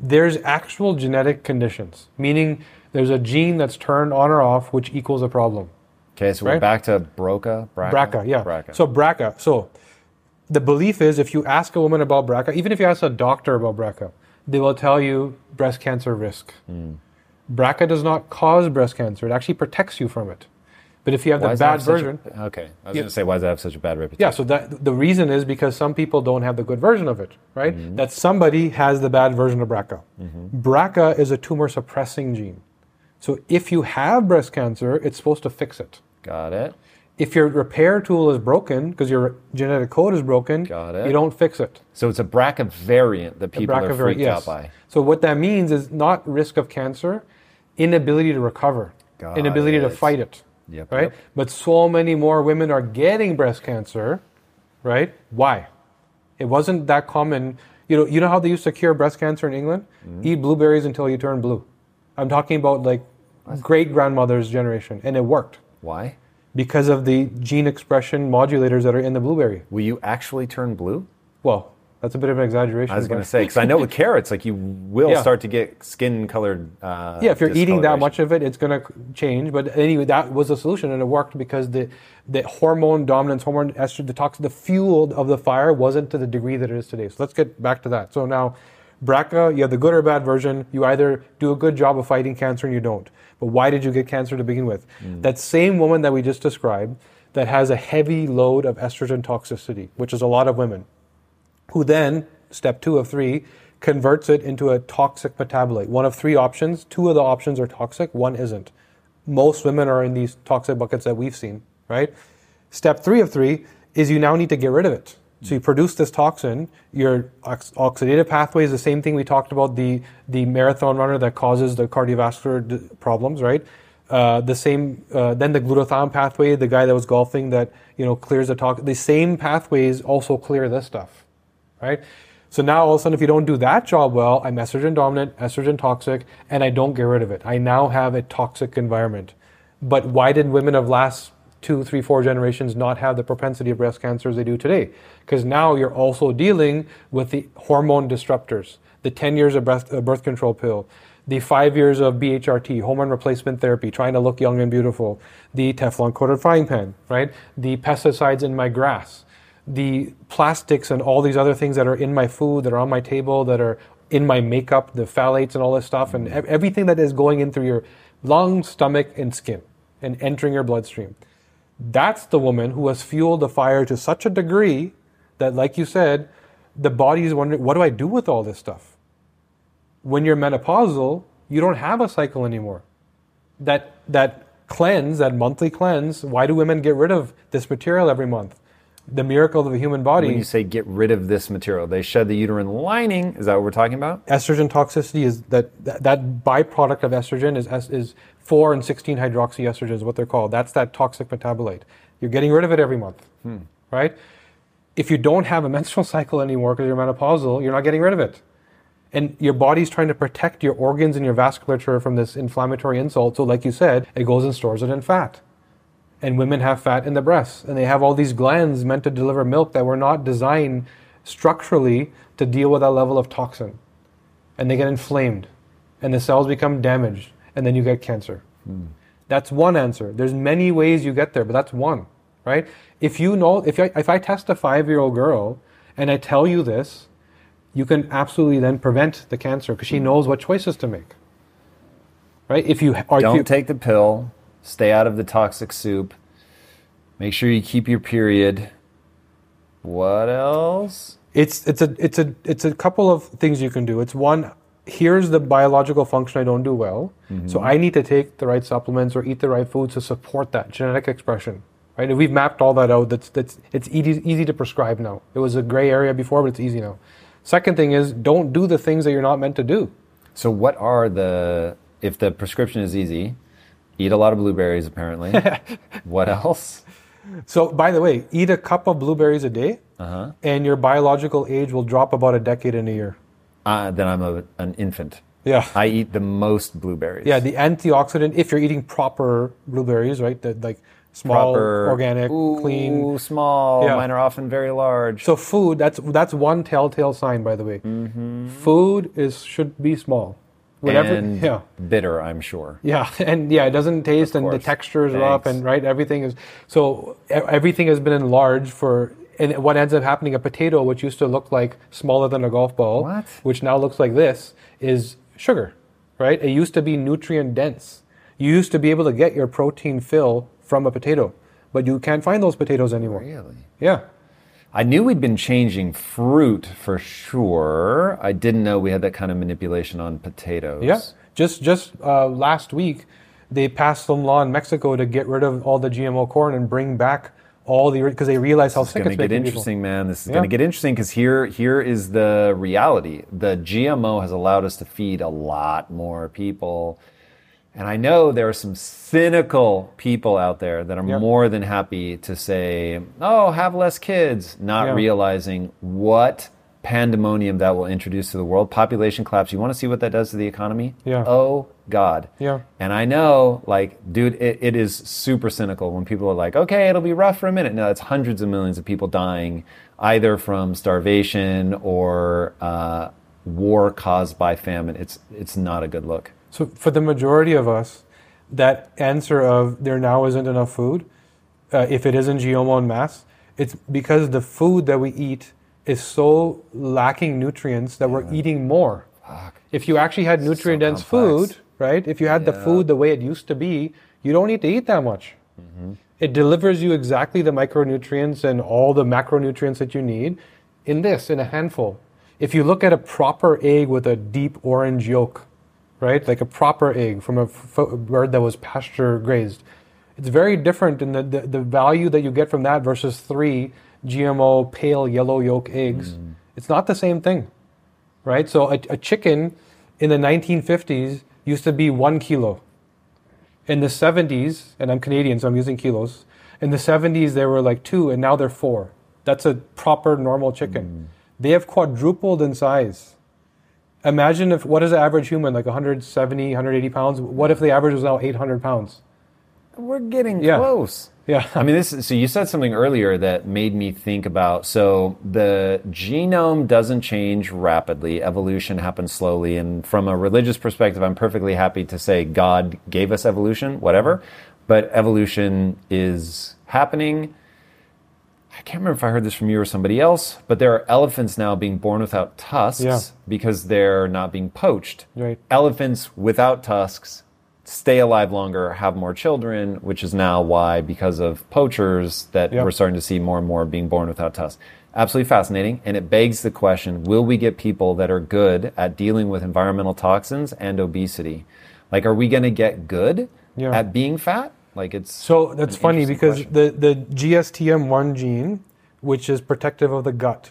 there's actual genetic conditions, meaning there's a gene that's turned on or off, which equals a problem. Okay, so we're back to BRCA. BRCA, BRCA, yeah. BRCA. So BRCA. So the belief is if you ask a woman about BRCA, even if you ask a doctor about BRCA, they will tell you breast cancer risk. Hmm. BRCA does not cause breast cancer. It actually protects you from it. But if you have Why the bad have such a- version, okay, I was Yeah. going to say, why does that have such a bad reputation? yeah, so that the reason is because some people don't have the good version of it, right? Mm-hmm. That somebody has the bad version of BRCA. BRCA is a tumor suppressing gene. So if you have breast cancer, it's supposed to fix it. Got it. If your repair tool is broken because your genetic code is broken, Got it. you don't fix it. So it's a BRCA variant that people are variant, freaked yes. out by. So what that means is not risk of cancer, inability to recover, Got inability to fight it. Yep, right? yep. But so many more women are getting breast cancer, right? Why? It wasn't that common. You know, you know how they used to cure breast cancer in England? Mm-hmm. Eat blueberries until you turn blue. I'm talking about like great grandmother's generation, and it worked Why? Because of the gene expression modulators that are in the blueberry. Will you actually turn blue? Well, that's a bit of an exaggeration. I was going to say because I know with carrots, like you will Yeah. start to get skin colored. Uh, Yeah, if you're eating that much of it, it's going to change. But anyway, that was a solution, and it worked because the the hormone dominance, hormone estrogen, the toxin, the fuel of the fire wasn't to the degree that it is today. So let's get back to that. So now, BRCA, you have the good or bad version. You either do a good job of fighting cancer, and you don't. But why did you get cancer to begin with? Hmm. That same woman that we just described, that has a heavy load of estrogen toxicity, which is a lot of women who then, step two of three, converts it into a toxic metabolite. One of three options. Two of the options are toxic, one isn't. Most women are in these toxic buckets that we've seen, right? Step three of three is you now need to get rid of it. So you produce this toxin, your ox- oxidative pathway is the same thing we talked about, the, the marathon runner that causes the cardiovascular d- problems, right? Uh, the same, uh, then the glutathione pathway, the guy that was golfing that, you know, clears the toxin. The same pathways also clear this stuff right? So now all of a sudden, if you don't do that job well, I'm estrogen dominant, estrogen toxic, and I don't get rid of it. I now have a toxic environment. But why did women of last two, three, four generations not have the propensity of breast cancer as they do today? Because now you're also dealing with the hormone disruptors, the 10 years of uh, birth control pill, the five years of BHRT, hormone replacement therapy, trying to look young and beautiful, the Teflon coated frying pan, right? The pesticides in my grass the plastics and all these other things that are in my food, that are on my table, that are in my makeup, the phthalates and all this stuff, and everything that is going in through your lungs, stomach, and skin and entering your bloodstream. That's the woman who has fueled the fire to such a degree that, like you said, the body is wondering, what do I do with all this stuff? When you're menopausal, you don't have a cycle anymore. That that cleanse, that monthly cleanse, why do women get rid of this material every month? The miracle of the human body. When you say get rid of this material, they shed the uterine lining. Is that what we're talking about? estrogen toxicity is that that, that byproduct of estrogen is is 4 and 16 hydroxyestrogen is what they're called. That's that toxic metabolite. You're getting rid of it every month, hmm. right? If you don't have a [LAUGHS] menstrual cycle anymore because you're menopausal, you're not getting rid of it. And your body's trying to protect your organs and your vasculature from this inflammatory insult. So, like you said, it goes and stores it in fat. And women have fat in the breasts, and they have all these glands meant to deliver milk that were not designed structurally to deal with that level of toxin. And they get inflamed and the cells become damaged and then you get cancer. Hmm. That's one answer. There's many ways you get there but that's one right? If you know if I, if I test a five year old girl and i tell you this you can absolutely then prevent the cancer because she hmm. knows what choices to make right? If you if Don't you, take the pill. Stay out of the toxic soup. Make sure you keep your period. What else? It's it's a it's a it's a couple of things you can do. It's one here's the biological function I don't do well. Mm-hmm. So I need to take the right supplements or eat the right foods to support that genetic expression. Right? And we've mapped all that out. That's that's it's easy easy to prescribe now. It was a gray area before, but it's easy now. Second thing is don't do the things that you're not meant to do. So, what are the, if the prescription is easy, eat a lot of blueberries apparently. [LAUGHS] what else? So by the way, eat a cup of blueberries a day, and your biological age will drop about a decade in a year. Uh, then I'm a, an infant. Yeah. I eat the most blueberries. Yeah, the antioxidant, if you're eating proper blueberries, right? The, like small, Proper, organic, ooh, clean. small. Yeah. Mine are often very large. So food, that's that's one telltale sign, by the way. Food is should be small. Whatever, and yeah, bitter, I'm sure. yeah, [LAUGHS] and yeah, it doesn't taste, and the textures are up, and right, everything is. So everything has been enlarged for, and what ends up happening, a potato, which used to look like smaller than a golf ball, What? which now looks like this, is sugar, right? It used to be nutrient dense. You used to be able to get your protein fill from a potato, but you can't find those potatoes anymore. Really? Yeah. I knew we'd been changing fruit for sure. I didn't know we had that kind of manipulation on potatoes. Yeah, just just uh, last week, they passed some law in Mexico to get rid of all the GMO corn and bring back all the because they realize how It's sick going it's to get interesting, people. man. This is Yeah. going to get interesting because here, here is the reality. The GMO has allowed us to feed a lot more people, and I know there are some cynical people out there that are Yeah. more than happy to say, "Oh, have less kids," not Yeah. realizing what pandemonium that will introduce to the world. Population collapse. You want to see what that does to the economy? Yeah. Oh God. Yeah. And I know, like, dude, it, it is super cynical when people are like, okay, it'll be rough for a minute. No, it's hundreds of millions of people dying either from starvation or uh, war caused by famine. It's, it's not a good look. So for the majority of us, that answer of there now isn't enough food, uh, if it isn't GMO en masse, it's because the food that we eat is so lacking nutrients that we're eating more. If you actually had nutrient dense food, right? If you had the food the way it used to be, you don't need to eat that much. It delivers you exactly the micronutrients and all the macronutrients that you need in this, in a handful. If you look at a proper egg with a deep orange yolk, right, like a proper egg from a f- bird that was pasture grazed, it's very different in the, the, the value that you get from that versus three GMO pale yellow yolk eggs. Mm. It's not the same thing right? So a, a chicken in the 1950s used to be one kilo. In the 70s, and I'm Canadian, so I'm using kilos. In the 70s, they were like two, and now they're four. That's a proper normal chicken. Mm. They have quadrupled in size. Imagine if what is the average human like 170, 180 pounds? What if the average was now 800 pounds? We're getting Yeah. close. Yeah. I mean, this. Is, so you said something earlier that made me think about. So the genome doesn't change rapidly. Evolution happens slowly, and from a religious perspective, I'm perfectly happy to say God gave us evolution, whatever. But evolution is happening. I can't remember if I heard this from you or somebody else, but there are elephants now being born without tusks Yeah. because they're not being poached. Right. Elephants without tusks stay alive longer, have more children, which is now why, because of poachers, that Yeah. we're starting to see more and more being born without tusks. Absolutely fascinating. And it begs the question will we get people that are good at dealing with environmental toxins and obesity? Like, are we going to get good Yeah. at being fat? Like it's So that's funny because question. the, the GSTM1 gene, which is protective of the gut,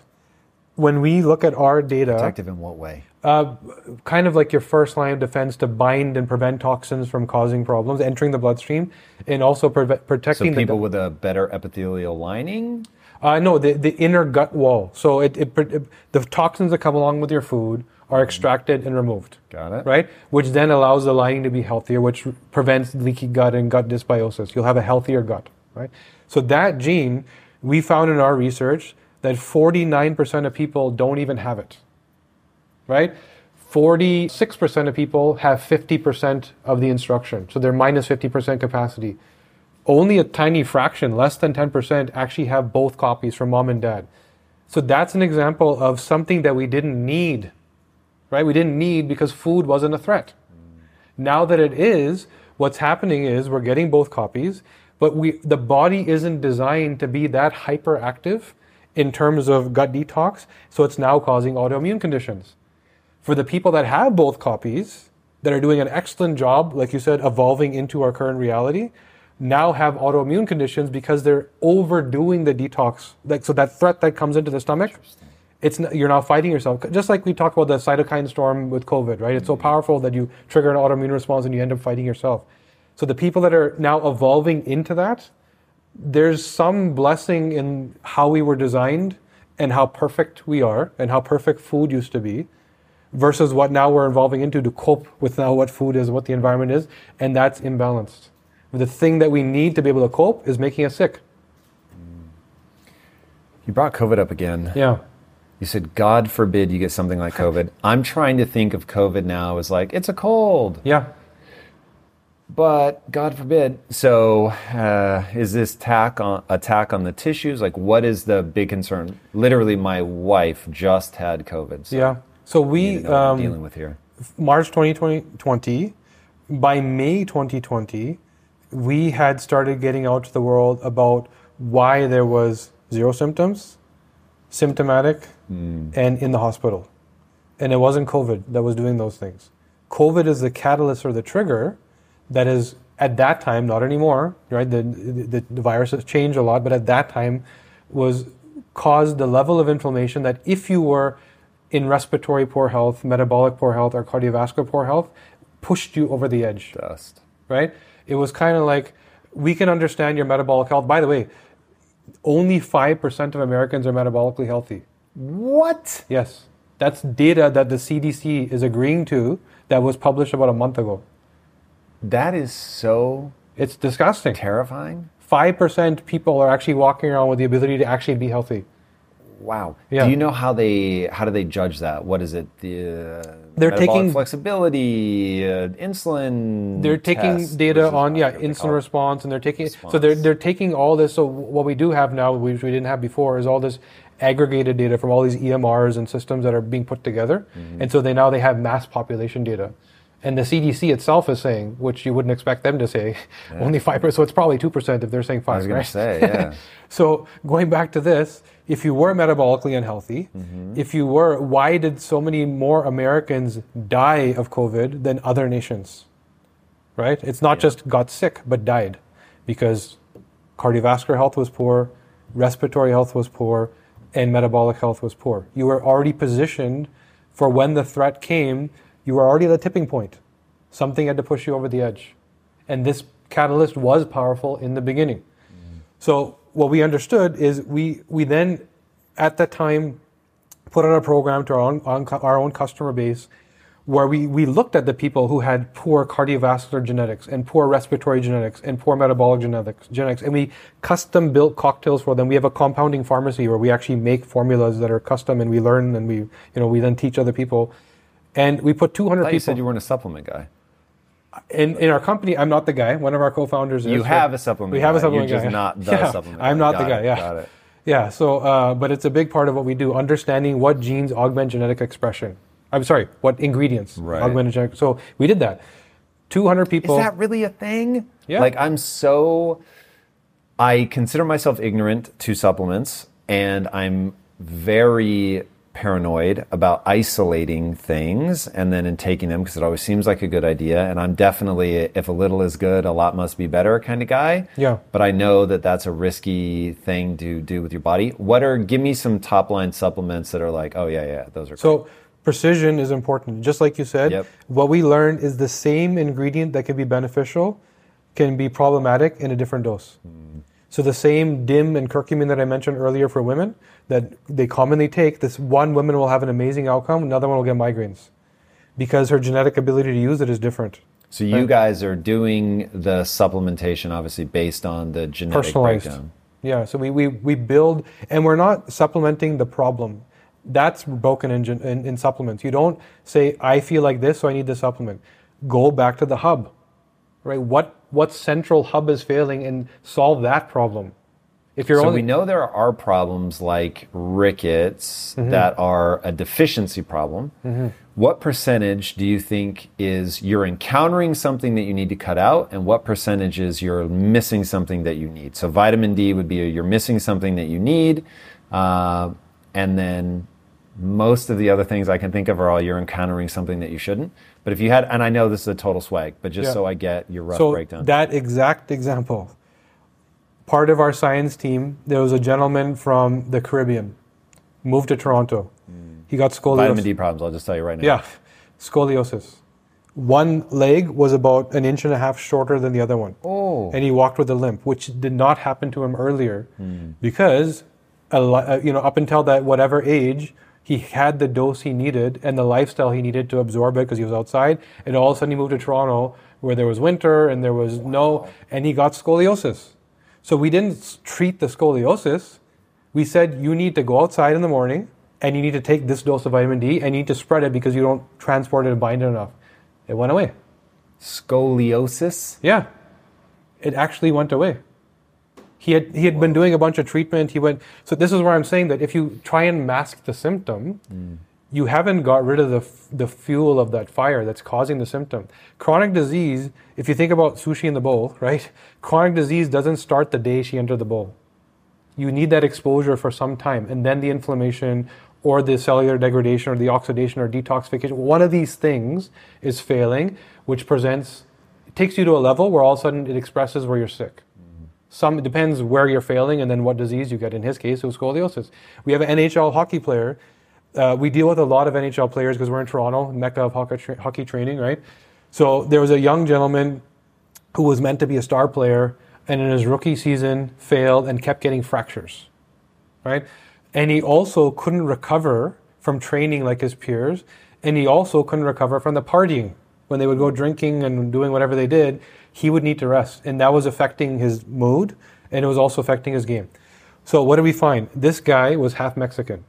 when we look at our data, protective in what way? uh, kind of like your first line of defense to bind and prevent toxins from causing problems, entering the bloodstream, and also preve- So people the with a better epithelial lining. Uh, no, the, the inner gut wall. So it, it, it, the toxins that come along with your food are extracted and removed. Got it. Right? Which then allows the lining to be healthier, which prevents leaky gut and gut dysbiosis. You'll have a healthier gut. Right? So that gene, we found in our research that 49% of people don't even have it. Right? 46% of people have 50% of the instruction. So they're minus 50% capacity only a tiny fraction, less than 10%, actually have both copies from mom and dad. So that's an example of something that we didn't need, right? We didn't need because food wasn't a threat. Now that it is, what's happening is we're getting both copies, but we the body isn't designed to be that hyperactive in terms of gut detox, so it's now causing autoimmune conditions. For the people that have both copies, that are doing an excellent job, like you said, evolving into our current reality, now have autoimmune conditions because they're overdoing the detox. Like so, that threat that comes into the stomach, it's you're now fighting yourself. Just like we talk about the cytokine storm with COVID, right? It's so mm-hmm. powerful that you trigger an autoimmune response and you end up fighting yourself. So the people that are now evolving into that, there's some blessing in how we were designed and how perfect we are and how perfect food used to be versus what now we're evolving into to cope with now what food is, what the environment is, and that's imbalanced. The thing that we need to be able to cope is making us sick. You brought COVID up again. Yeah. You said, God forbid you get something like COVID. [LAUGHS] I'm trying to think of COVID now as like, it's a cold, Yeah. but God forbid. So, uh, is this attack on, attack on the tissues? Like, what is the big concern? Literally, my wife just had COVID. So Yeah. So we to what I'm um, dealing with here. March 2020, by May 2020, we had started getting out to the world about why there was zero symptoms, symptomatic, Mm. and in the hospital. And it wasn't COVID that was doing those things. COVID is the catalyst or the trigger that is at that time, not anymore, right? The, the, the virus has changed a lot, but at that time was caused the level of inflammation that if you were in respiratory poor health, metabolic poor health, or cardiovascular poor health, pushed you over the edge Dust. right? It was kind of like we can understand your metabolic health. By the way, only 5% of Americans are metabolically healthy. What? Yes. That's data that the CDC is agreeing to that was published about a month ago. That is so It's disgusting. terrifying. 5% people are actually walking around with the ability to actually be healthy. Wow. Yeah. Do you know how they how do they judge that? What is it? The uh, They're metabolic taking- flexibility, uh, insulin. they're taking data on yeah insulin response and they're taking so they're they're taking all this so what we do have now which we didn't have before is all this aggregated data from all these EMRs and systems that are being put together Mm-hmm. and so they now they have mass population data and the CDC itself is saying which you wouldn't expect them to say only 5% so it's probably 2% if they're saying 5 I was going right? to say, yeah. [LAUGHS] So going back to this, if you were metabolically unhealthy, Mm-hmm. if you were, why did so many more Americans die of COVID than other nations? Right? It's not just got sick, but died because cardiovascular health was poor, respiratory health was poor, and metabolic health was poor. You were already positioned for when the threat came, you were already at the tipping point. Something had to push you over the edge. And this catalyst was powerful in the beginning. Mm. So what we understood is we we then at that time put out a program to our own, on, our own customer base where we, we looked at the people who had poor cardiovascular genetics and poor respiratory genetics and poor metabolic genetics genetics and we custom built cocktails for them. We have a compounding pharmacy where we actually make formulas that are custom and we learn and we you know we then teach other people. And we put 200 I people you said you weren't a supplement guy. in, in our company, I'm not the guy. One of our co-founders is. You have a supplement We have a guy. supplement You're guy. just not the [LAUGHS] Yeah, supplement I'm not the guy. Yeah. got it. Yeah. So, uh, but it's a big part of what we do, understanding what genes augment genetic expression. I'm sorry, what ingredients Right. augment genetic. So we did that. 200 people. Is that really a thing? Yeah. Like I'm so I consider myself ignorant to supplements and I'm very paranoid about isolating things and then in taking them because it always seems like a good idea. And I'm definitely, if a little is good, a lot must be better kind of guy. Yeah. But I know that that's a risky thing to do with your body. What are, give me some top line supplements that are like, oh, yeah, yeah, those are So precision is important. Just like you said, Yep. what we learned is the same ingredient that can be beneficial can be problematic in a different dose. Hmm. So the same DIM and curcumin that I mentioned earlier for women that they commonly take, this one woman will have an amazing outcome, another one will get migraines because her genetic ability to use it is different. So you guys are doing the supplementation obviously based on the genetic personalized. breakdown. Yeah, so we, we, we build, and we're not supplementing the problem. That's broken in, in, in supplements. You don't say, I feel like this, so I need this supplement. Go back to the hub, right? What, what central hub is failing and solve that problem. If you're So only, we know there are problems like rickets Mm-hmm. that are a deficiency problem. What percentage do you think is you're encountering something that you need to cut out, and what percentage is you're missing something that you need? So vitamin D would be a, you're missing something that you need, uh, and then most of the other things I can think of are all you're encountering something that you shouldn't. But if you had, and I know this is a total swag, but just Yeah. so I get your rough so breakdown. that exact example, part of our science team, there was a gentleman from the Caribbean, moved to Toronto. He got scoliosis. vitamin D problems, I'll just tell you right now. Yeah, scoliosis. One leg was about an inch and a half shorter than the other one. Oh. And he walked with a limp, which did not happen to him earlier Hmm. because, uh, you know, up until that whatever age, he had the dose he needed and the lifestyle he needed to absorb it because he was outside. And all of a sudden he moved to Toronto where there was winter and there was no, and he got scoliosis. So we didn't treat the scoliosis. We said you need to go outside in the morning and you need to take this dose of vitamin D and you need to spread it because you don't transport it and bind it enough. It went away. Scoliosis? Yeah. It actually went away. He had he had been doing a bunch of treatment. He went so this is where I'm saying that if you try and mask the symptom, mm. you haven't got rid of the f- the fuel of that fire that's causing the symptom. Chronic disease, if you think about sushi in the bowl, right? Chronic disease doesn't start the day she entered the bowl. You need that exposure for some time, and then the inflammation or the cellular degradation or the oxidation or detoxification, one of these things is failing, which presents, takes you to a level where all of a sudden it expresses where you're sick. Some it depends where you're failing and then what disease you get. In his case, it was scoliosis. We have an NHL hockey player. Uh, we deal with a lot of NHL players because we're in Toronto, mecca of hockey, tra- hockey training, right? So there was a young gentleman who was meant to be a star player and in his rookie season failed and kept getting fractures, right? And he also couldn't recover from training like his peers, and he also couldn't recover from the partying. When they would go drinking and doing whatever they did, he would need to rest, and that was affecting his mood, and it was also affecting his game. So what did we find? This guy was half Mexican.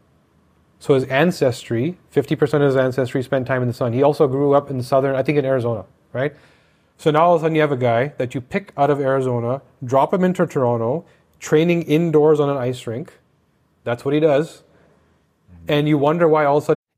So his ancestry, 50% of his ancestry spent time in the sun. He also grew up in the southern, I think in Arizona, right? So now all of a sudden you have a guy that you pick out of Arizona, drop him into Toronto, training indoors on an ice rink. That's what he does. And you wonder why all of a sudden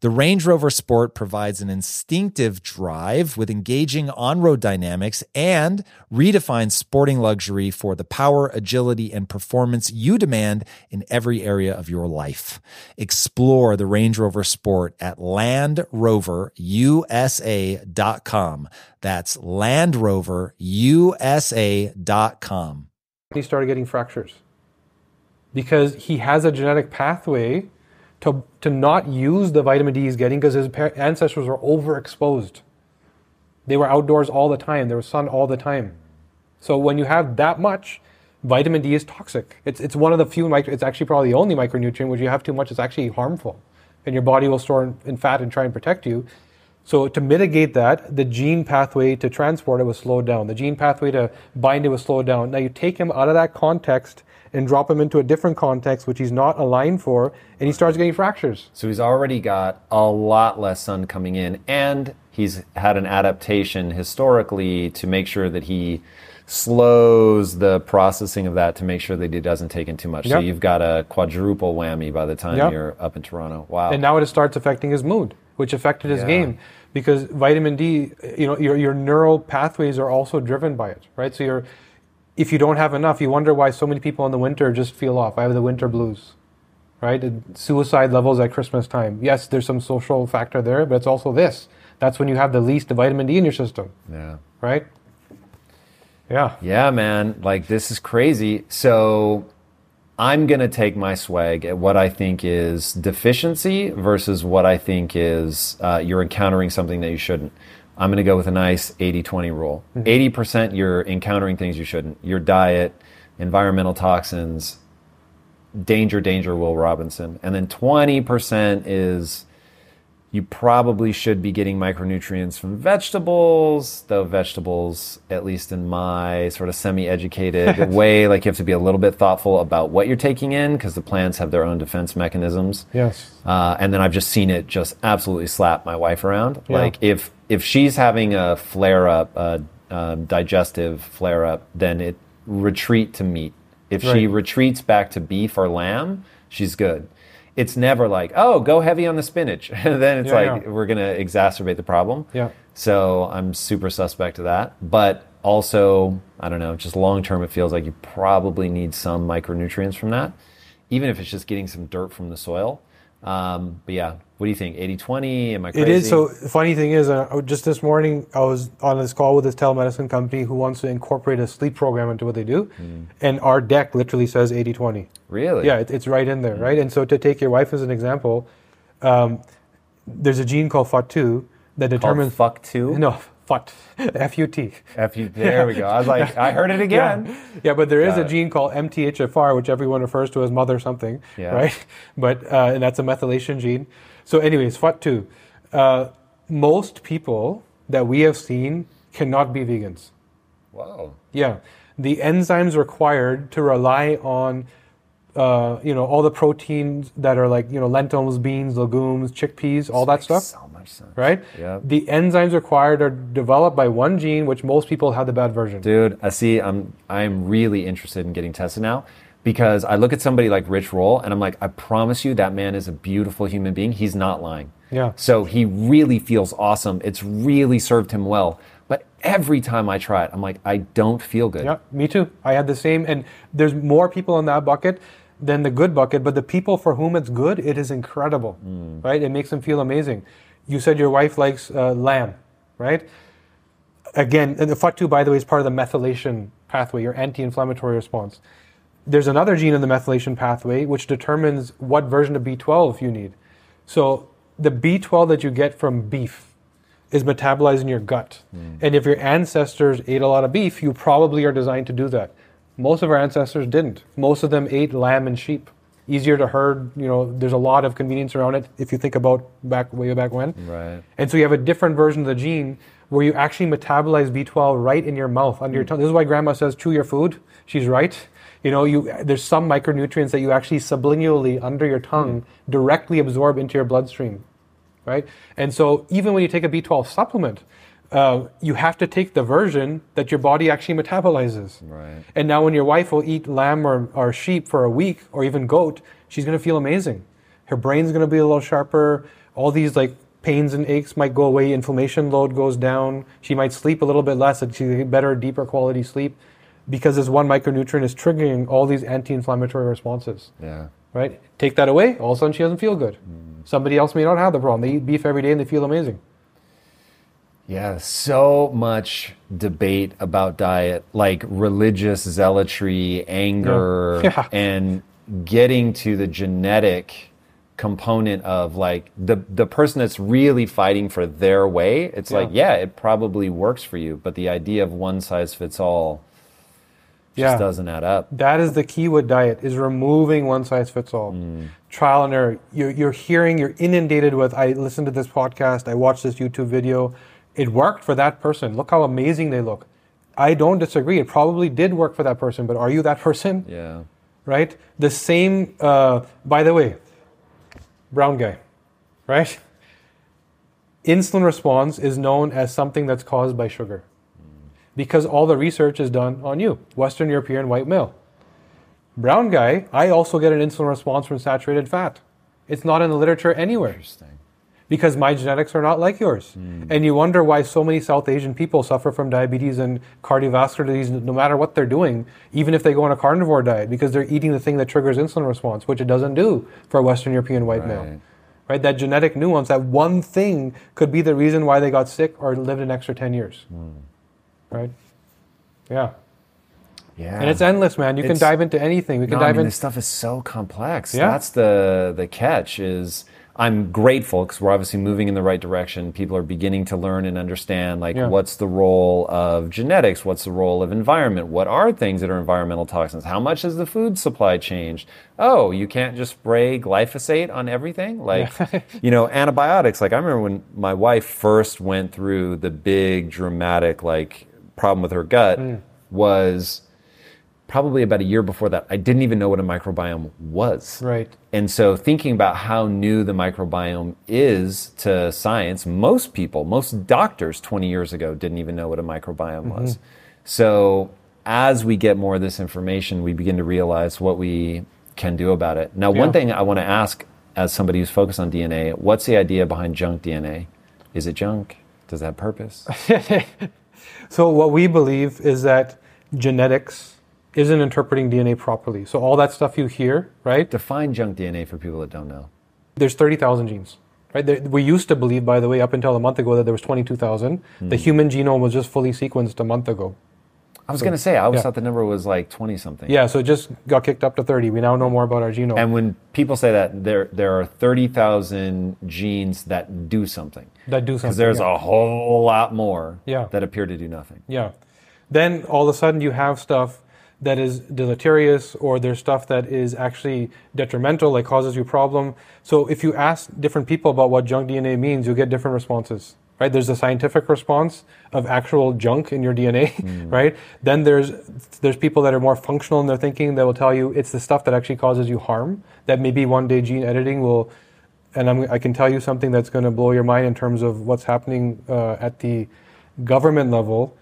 The Range Rover Sport provides an instinctive drive with engaging on road dynamics and redefines sporting luxury for the power, agility, and performance you demand in every area of your life. Explore the Range Rover Sport at LandRoverUSA.com. That's LandRoverUSA.com. he started getting fractures? Because he has a genetic pathway to, to not use the vitamin D he's getting because his ancestors were overexposed. They were outdoors all the time, there was sun all the time. So when you have that much, vitamin D is toxic. It's, it's one of the few, micro, it's actually probably the only micronutrient which you have too much, it's actually harmful. And your body will store in, in fat and try and protect you. So to mitigate that, the gene pathway to transport it was slowed down. The gene pathway to bind it was slowed down. Now you take him out of that context and drop him into a different context, which he's not aligned for, and he starts getting fractures. So he's already got a lot less sun coming in, and he's had an adaptation historically to make sure that he slows the processing of that to make sure that he doesn't take in too much. So you've got a quadruple whammy by the time Yep. you're up in Toronto. Wow. And now it starts affecting his mood, which affected his Yeah. game. Because vitamin D, you know, your, your neural pathways are also driven by it, right? So you're, if you don't have enough, you wonder why so many people in the winter just feel off. I have the winter blues, right? Suicide levels at Christmas time. Yes, there's some social factor there, but it's also this. That's when you have the least vitamin D in your system, yeah. right? Yeah. Yeah, man. Like this is crazy. So I'm going to take my swag at what I think is deficiency versus what I think is uh, you're encountering something that you shouldn't. I'm going to go with a nice mm-hmm. 80 20 rule. 80% you're encountering things you shouldn't. Your diet, environmental toxins, danger, danger, Will Robinson. And then 20% is you probably should be getting micronutrients from vegetables, though vegetables, at least in my sort of semi educated [LAUGHS] way, like you have to be a little bit thoughtful about what you're taking in because the plants have their own defense mechanisms. Yes. Uh, and then I've just seen it just absolutely slap my wife around. Yeah. Like if if she's having a flare up, a um, digestive flare up, then it retreat to meat. If she retreats back to beef or lamb, she's good. It's never like, oh, go heavy on the spinach. [LAUGHS] then it's Yeah, like yeah. we're gonna exacerbate the problem. Yeah. So I'm super suspect of that. But also, I don't know, just long term, it feels like you probably need some micronutrients from that, even if it's just getting some dirt from the soil. Um, but yeah, what do you think? 80 20? Am I crazy? It is. So funny thing is, uh, just this morning I was on this call with this telemedicine company who wants to incorporate a sleep program into what they do, and our deck literally says 80-20. Really? Yeah, it, it's right in there, right? And so to take your wife as an example, um, there's a gene called FUT2 that Called determines fuck two? No, FUT, [LAUGHS] F-U-T. There we go. I was like, I heard it [LAUGHS] again. Yeah, yeah but there is Got a it. gene called MTHFR, which everyone refers to as mother something, Yeah. right? [LAUGHS] But uh, and that's a methylation gene. So, anyways, FUT2. Uh, most people that we have seen cannot be vegans. Wow. Yeah, the enzymes required to rely on, uh, you know, all the proteins that are like you know lentils, beans, legumes, chickpeas, all that stuff Sense. right? Yep. The enzymes required are developed by one gene, which most people have the bad version. Dude, I see. I'm I'm really interested in getting tested now because I look at somebody like Rich Roll and I'm like, I promise you that man is a beautiful human being. He's not lying. Yeah. So he really feels awesome. It's really served him well. But every time I try it, I'm like, I don't feel good. Yeah, me too. I had the same, and there's more people in that bucket than the good bucket. But the people for whom it's good, it is incredible, mm. right? It makes them feel amazing. You said your wife likes uh, lamb, right? Again, the FUT2, by the way, is part of the methylation pathway, your anti-inflammatory response. There's another gene in the methylation pathway which determines what version of B12 you need. So the B12 that you get from beef is metabolized in your gut. And if your ancestors ate a lot of beef, you probably are designed to do that. Most of our ancestors didn't. Most of them ate lamb and sheep. Easier to herd, you know, there's a lot of convenience around it if you think about back way back when. Right. And so you have a different version of the gene where you actually metabolize B12 right in your mouth, under your mm. tongue. This is why grandma says chew your food. She's right. You know, you there's some micronutrients that you actually sublingually under your tongue mm. directly absorb into your bloodstream, right? And so even when you take a B12 supplement, uh, you have to take the version that your body actually metabolizes. Right. And now when your wife will eat lamb or, or sheep for a week or even goat, she's going to feel amazing. Her brain's going to be a little sharper. All these like pains and aches might go away. Inflammation load goes down. She might sleep a little bit less and she get better, deeper quality sleep because this one micronutrient is triggering all these anti-inflammatory responses. Yeah. Right? Take that away, all of a sudden she doesn't feel good. Mm. Somebody else may not have the problem. They eat beef every day and they feel amazing. Yeah, so much debate about diet, like religious zealotry, anger, [LAUGHS] Yeah. and getting to the genetic component of like the the person that's really fighting for their way. It's like, yeah, it probably works for you, but the idea of one size fits all Just Yeah. doesn't add up. That is the key with diet is removing one size fits all. Mm. Trial and error. You're, you're hearing, you're inundated with, I listened to this podcast, I watched this YouTube video. It worked for that person. Look how amazing they look. I don't disagree. It probably did work for that person, but are you that person? Yeah. Right? The same, uh, by the way, brown guy, right? Insulin response is known as something that's caused by sugar because all the research is done on you, Western European white male. Brown guy, I also get an insulin response from saturated fat. It's not in the literature anywhere Interesting. Because my genetics are not like yours. Mm. And you wonder why so many South Asian people suffer from diabetes and cardiovascular disease no matter what they're doing, even if they go on a carnivore diet, because they're eating the thing that triggers insulin response, which it doesn't do for a Western European white male. Right. Right? That genetic nuance, that one thing could be the reason why they got sick or lived an extra 10 years. Hmm. Right? Yeah. Yeah. And it's endless, man. You can dive into anything. We can No, I dive mean, in. this stuff is so complex. Yeah. That's the the catch. Is I'm grateful because we're obviously moving in the right direction. People are beginning to learn and understand like Yeah. what's the role of genetics, what's the role of environment, what are things that are environmental toxins, how much has the food supply changed? Oh, you can't just spray glyphosate on everything, like [LAUGHS] you know antibiotics. Like I remember when my wife first went through the big dramatic like problem with her gut Mm. was probably about a year before that, I didn't even know what a microbiome was. Right. And so thinking about how new the microbiome is to science, most people, most doctors 20 years ago didn't even know what a microbiome mm-hmm. was. So as we get more of this information, we begin to realize what we can do about it. Now, one thing I want to ask as somebody who's focused on DNA, what's the idea behind junk DNA? Is it junk? Does it have purpose? [LAUGHS] So what we believe is that genetics isn't interpreting DNA properly. So all that stuff you hear, right? Define junk DNA for people that don't know. There's 30,000 genes. Right? There, we used to believe, by the way, up until a month ago, that there was 22,000. The hmm. human genome was just fully sequenced a month ago. I was going to say, I always yeah. thought the number was like 20 something. Yeah, so it just got kicked up to 30. We now know more about our genome. And when people say that, there there are 30,000 genes that do something. That do something. Because there's yeah. a whole lot more Yeah. that appear to do nothing. Yeah. Then all of a sudden you have stuff that is deleterious or there's stuff that is actually detrimental, like causes you problem. So if you ask different people about what junk DNA means, you'll get different responses. Right? There's a scientific response of actual junk in your DNA, [LAUGHS] right? Then there's there's people that are more functional in their thinking that will tell you it's the stuff that actually causes you harm. That maybe one day gene editing will and I'm, I can tell you something that's going to blow your mind in terms of what's happening uh, at the government level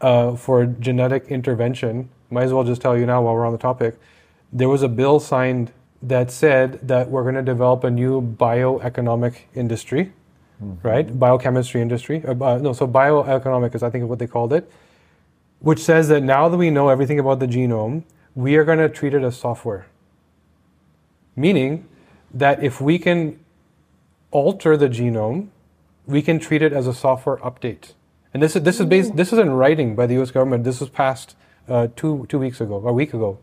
uh, for genetic intervention. Might as well just tell you now while we're on the topic. There was a bill signed that said that we're going to develop a new bioeconomic industry, right? Biochemistry industry. Uh, uh, no, so bioeconomic is I think what they called it, which says that now that we know everything about the genome, we are going to treat it as software. Meaning that if we can alter the genome, we can treat it as a software update. And this is this is based this is in writing by the U.S. government. This was passed uh, two two weeks ago, a week ago.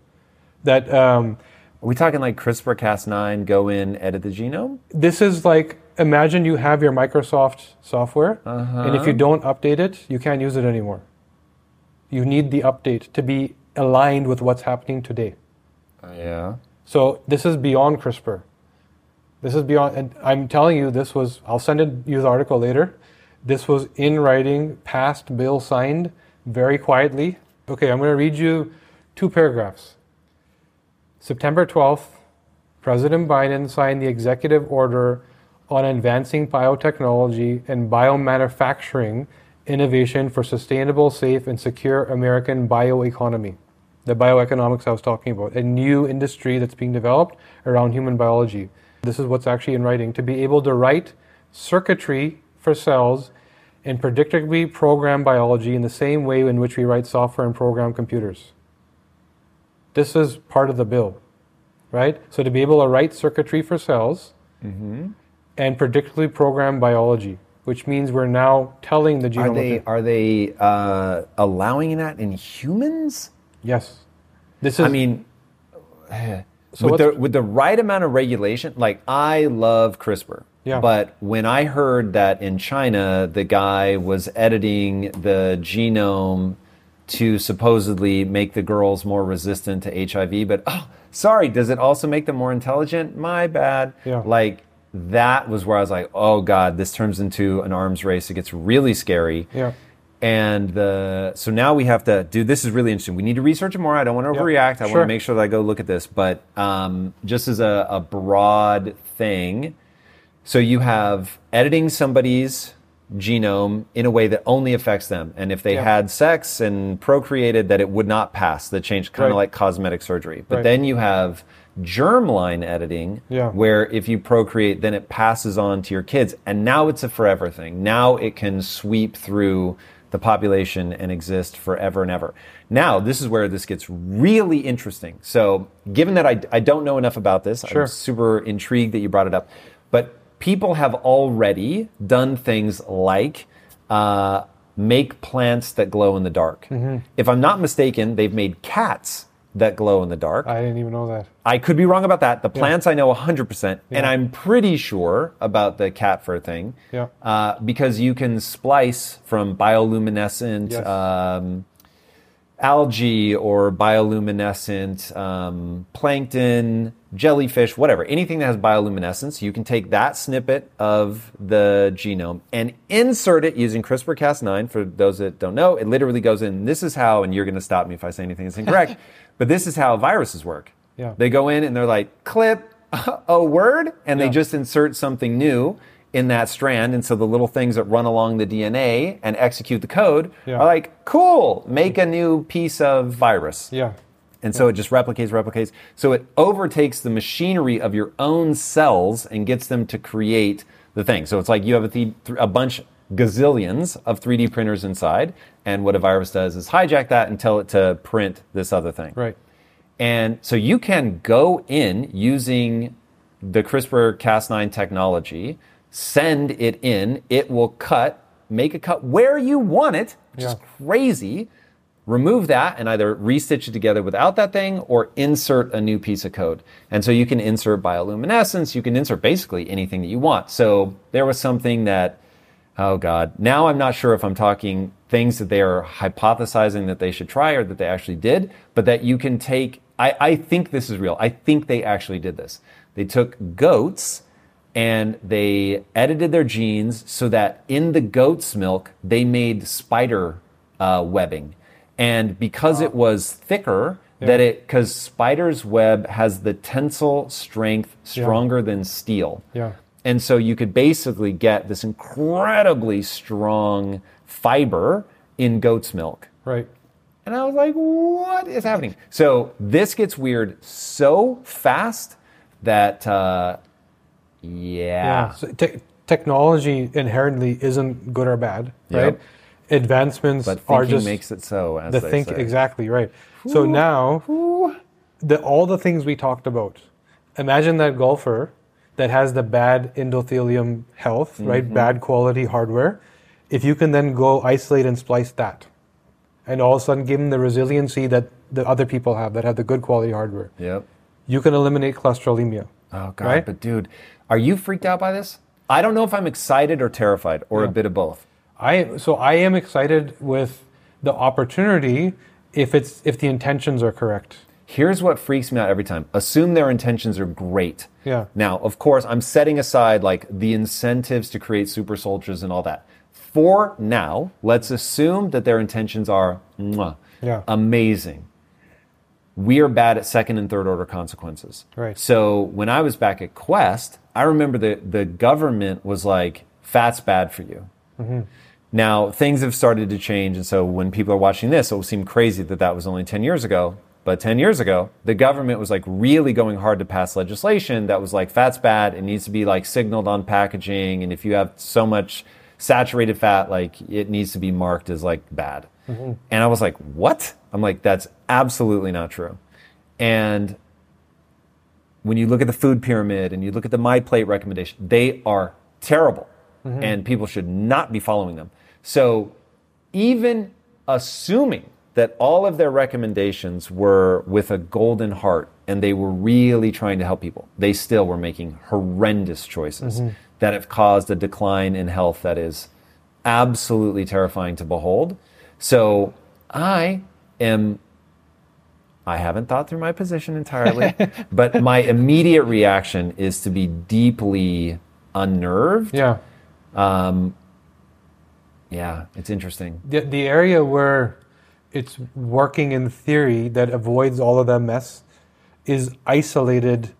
That um, Are we talking like CRISPR Cas9, go in, edit the genome? this is like imagine you have your Microsoft software, and if you don't update it, you can't use it anymore. You need the update to be aligned with what's happening today. yeah. So this is beyond CRISPR. This is beyond, and I'm telling you, this was. I'll send it, you the article later. This was in writing, passed, bill signed, very quietly. Okay, I'm going to read you two paragraphs. September 12th, President Biden signed the executive order on advancing biotechnology and biomanufacturing innovation for sustainable, safe, and secure American bioeconomy. The bioeconomics I was talking about, a new industry that's being developed around human biology. This is what's actually in writing to be able to write circuitry for cells and predictably program biology in the same way in which we write software and program computers. This is part of the bill, right? So to be able to write circuitry for cells and predictably program biology, which means we're now telling the genome. Are they are they uh, allowing that in humans? yes. This is. I mean, So with the with the right amount of regulation, like I love CRISPR. Yeah. But when I heard that in China the guy was editing the genome to supposedly make the girls more resistant to HIV. But oh, sorry, does it also make them more intelligent? My bad. Yeah. Like that was where I was like, oh God, this turns into an arms race. It gets really scary. Yeah. And the so now we have to do this is really interesting. We need to research it more. I don't want to overreact. I want to make sure that I go look at this. But um, just as a, a broad thing, so you have editing somebody's genome in a way that only affects them. And if they Yeah. had sex and procreated, that it would not pass the change, kind of Right. like cosmetic surgery. But Right. then you have germline editing, Yeah. where if you procreate, then it passes on to your kids. And now it's a forever thing. Now it can sweep through the population and exist forever and ever. Now, this is where this gets really interesting. So, given that I, I don't know enough about this, Sure. I'm super intrigued that you brought it up. People have already done things like uh, make plants that glow in the dark. Mm-hmm. If I'm not mistaken, they've made cats that glow in the dark. I didn't even know that. I could be wrong about that. The plants I know 100%, and I'm pretty sure about the cat fur thing. Yeah. Uh, because you can splice from bioluminescent Yes. um, algae or bioluminescent um, plankton, jellyfish, whatever, anything that has bioluminescence, you can take that snippet of the genome and insert it using CRISPR Cas9. For those that don't know, it literally goes in. This is how, and you're going to stop me if I say anything that's incorrect, [LAUGHS] but this is how viruses work. Yeah. They go in and they're like, clip a word, and they just insert something new in that strand. And so the little things that run along the DNA and execute the code Yeah. are like, cool, make a new piece of virus. Yeah. And so it just replicates, replicates. So it overtakes the machinery of your own cells and gets them to create the thing. So it's like you have a, th- a bunch, gazillions of 3D printers inside. And what a virus does is hijack that and tell it to print this other thing. Right. And so you can go in using the CRISPR Cas9 technology, send it in, it will cut, make a cut where you want it, which is crazy. Remove that and either restitch it together without that thing or insert a new piece of code. And so you can insert bioluminescence, you can insert basically anything that you want. So there was something that Oh God! Now I'm not sure if I'm talking things that they are hypothesizing that they should try or that they actually did, but that you can take. I, I think this is real. I think they actually did this. They took goats and they edited their genes so that in the goat's milk they made spider uh, webbing, and because it was thicker, that it because spider's web has the tensile strength stronger than steel. Yeah. And so you could basically get this incredibly strong fiber in goat's milk. Right. And I was like, what is happening? So this gets weird so fast that, uh, yeah. So te- technology inherently isn't good or bad, Yep. Right? Advancements But are just makes it so, as the they think say. exactly right. So now, the all the things we talked about. Imagine that golfer that has the bad endothelium health, right? Mm-hmm. Bad quality hardware. If you can then go isolate and splice that, and all of a sudden give them the resiliency that the other people have that have the good quality hardware, Yep. you can eliminate cholesterolemia. Oh, God. Right? But, dude, are you freaked out by this? I don't know if I'm excited or terrified or a bit of both. I so I am excited with the opportunity if it's if the intentions are correct. Here's what freaks me out every time. Assume their intentions are great. Yeah. Now, of course, I'm setting aside like the incentives to create super soldiers and all that. For now, let's assume that their intentions are mwah, Yeah. amazing. We are bad at second and third order consequences. Right. So when I was back at Quest, I remember that the government was like, fat's bad for you. Mm-hmm. Now, things have started to change, and so when people are watching this, it will seem crazy that that was only 10 years ago. But 10 years ago, the government was like really going hard to pass legislation that was like, fat's bad, it needs to be like signaled on packaging, and if you have so much saturated fat, like it needs to be marked as like bad. Mm-hmm. And I was like, what? I'm like, that's absolutely not true. And when you look at the food pyramid and you look at the My Plate recommendation, they are terrible mm-hmm. and people should not be following them. So even assuming that all of their recommendations were with a golden heart and they were really trying to help people, they still were making horrendous choices mm-hmm. that have caused a decline in health that is absolutely terrifying to behold. So I am. I haven't thought through my position entirely, [LAUGHS] but my immediate reaction is to be deeply unnerved. Yeah. Um, Yeah, it's interesting. The, the area where it's working in theory that avoids all of that mess is isolated,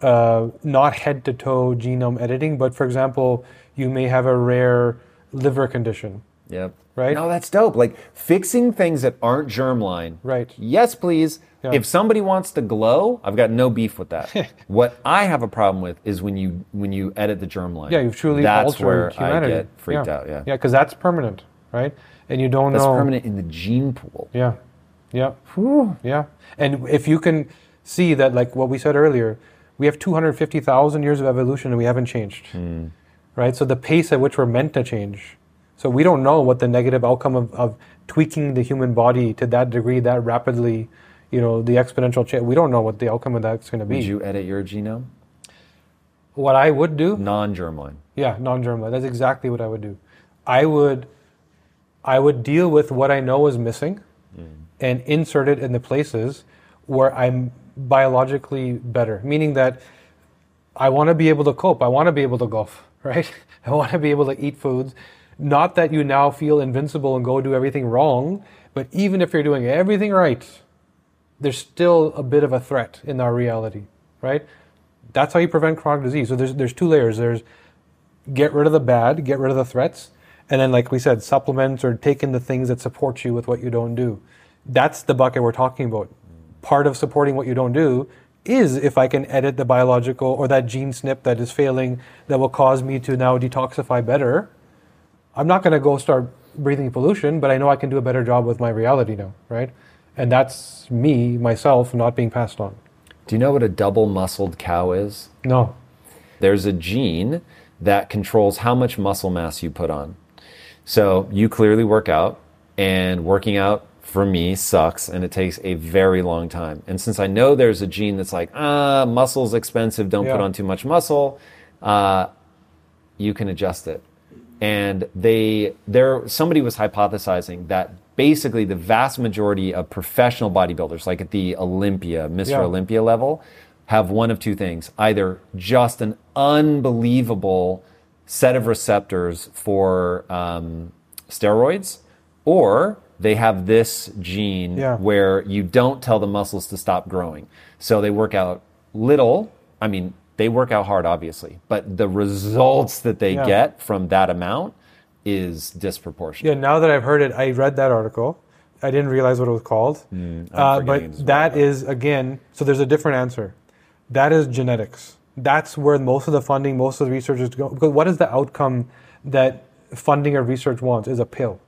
uh, not head to toe genome editing, but for example, you may have a rare liver condition. Yep. Right? No, that's dope. Like fixing things that aren't germline. Right. Yes, please. Yeah. If somebody wants to glow, I've got no beef with that. [LAUGHS] what I have a problem with is when you when you edit the germline. Yeah, you've truly That's altered where humanity. I get freaked yeah. out. Yeah. Yeah, because that's permanent, right? And you don't That's know. permanent in the gene pool. Yeah. Yeah. Yeah. And if you can see that, like what we said earlier, we have 250,000 years of evolution and we haven't changed. Hmm. Right? So the pace at which we're meant to change. So we don't know what the negative outcome of, of tweaking the human body to that degree, that rapidly, you know, the exponential change. We don't know what the outcome of that's going to be. Would you edit your genome? what I would do, Non-germline. Yeah, non-germline. That's exactly what I would do. I would, I would deal with what I know is missing, mm. and insert it in the places where I'm biologically better. Meaning that I want to be able to cope. I want to be able to golf, [LAUGHS] right? I want to be able to eat foods. Not that you now feel invincible and go do everything wrong, but even if you're doing everything right, there's still a bit of a threat in our reality, right? That's how you prevent chronic disease. So there's there's two layers. There's get rid of the bad, get rid of the threats, and then like we said, supplements or take in the things that support you with what you don't do. That's the bucket we're talking about. Part of supporting what you don't do is if I can edit the biological or that gene SNP that is failing that will cause me to now detoxify better. I'm not going to go start breathing pollution, but I know I can do a better job with my reality now, right? And that's me, myself, not being passed on. Do you know what a double muscled cow is? No. There's a gene that controls how much muscle mass you put on. So you clearly work out, and working out for me sucks, and it takes a very long time. And since I know there's a gene that's like, ah, muscle's expensive, don't put on too much muscle, uh, you can adjust it. And they, there, somebody was hypothesizing that basically the vast majority of professional bodybuilders, like at the Olympia, Mr. Yeah. Olympia level, have one of two things: either just an unbelievable set of receptors for um, steroids, or they have this gene Yeah. where you don't tell the muscles to stop growing. So they work out little. I mean, they work out hard, obviously, but the results that they Yeah. get from that amount is disproportionate. Yeah, now that I've heard it, I read that article. I didn't realize what it was called. uh, but that is, again, so there's a different answer. That is genetics. That's where most of the funding, most of the research is going. Because what is the outcome that funding or research wants? Is a pill,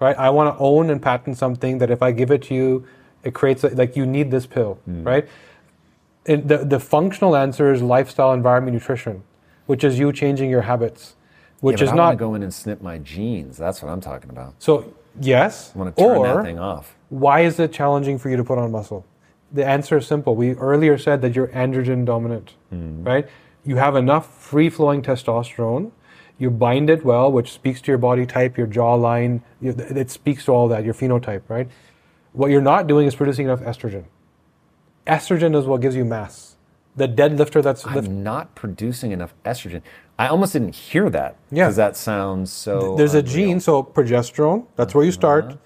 right? I want to own and patent something that if I give it to you, it creates, a, like, you need this pill, Hmm. right? And the, the functional answer is lifestyle, environment, nutrition, which is you changing your habits, which Yeah, is I not want to go in and snip my genes. That's what I'm talking about. so yes, I want to turn or that thing off. why is it challenging for you to put on muscle? The answer is simple. We earlier said that you're androgen dominant, Hmm. right? You have enough free flowing testosterone. You bind it well, which speaks to your body type, your jawline. It speaks to all that, your phenotype, right? What you're not doing is producing enough estrogen. Estrogen is what gives you mass. The deadlifter that's I'm not producing enough estrogen. I almost didn't hear that Yeah. because that sounds so. There's a gene, so progesterone, that's where you start,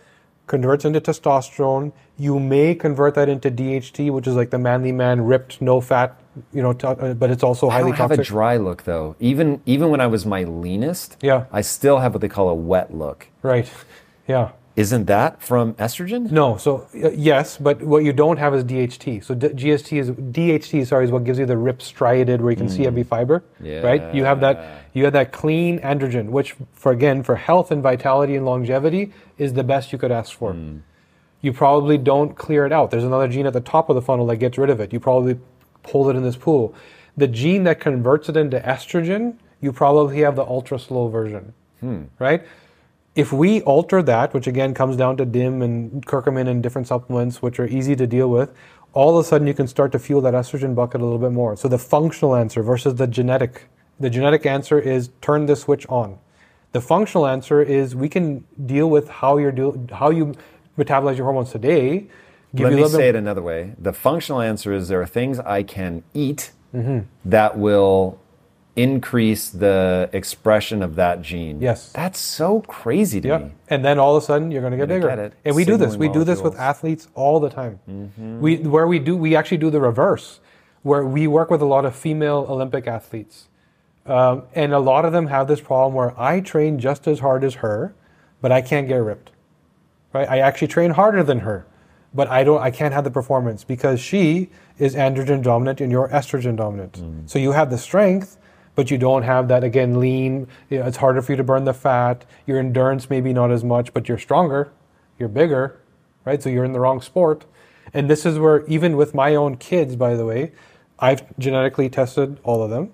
converts into testosterone. You may convert that into DHT, which is like the manly man, ripped, no fat, you know, t- uh, but it's also I highly don't have a dry look though. Even even when I was my leanest, Yeah. I still have what they call a wet look. right. Yeah. Isn't that from estrogen? No, so uh, yes, but what you don't have is DHT. So D- GST is DHT. Sorry, is what gives you the rip striated, where you can see every hmm. fiber. Right. You have that. You have that clean androgen, which, for again, for health and vitality and longevity, is the best you could ask for. Hmm. You probably don't clear it out. There's another gene at the top of the funnel that gets rid of it. You probably pull it in this pool. The gene that converts it into estrogen, you probably have the ultra slow version. Hmm. Right if we alter that, which again comes down to DIM and curcumin and different supplements, which are easy to deal with, all of a sudden you can start to fuel that estrogen bucket a little bit more. So the functional answer versus the genetic. The genetic answer is turn the switch on. The functional answer is we can deal with how you're do, how you metabolize your hormones today, give Let you a me little say bit. it another way. The functional answer is there are things I can eat Mm-hmm. that will increase the expression of that gene. Yes. That's so crazy to Yeah. me. And then all of a sudden you're going to get bigger. get it. And we do this. We Signaling do this with. Mm-hmm. athletes all the time. We where we do we actually do the reverse, where we work with a lot of female Olympic athletes, um, and a lot of them have this problem where I train just as hard as her, but I can't get ripped. Right? I actually train harder than her, but I don't. I can't have the performance because she is androgen dominant and you're estrogen dominant. Mm. So you have the strength, but you don't have that again lean. You know, it's harder for you to burn the fat. Your endurance maybe not as much, but you're stronger, you're bigger, right? So you're in the wrong sport. And this is where even with my own kids, by the way, I've genetically tested all of them,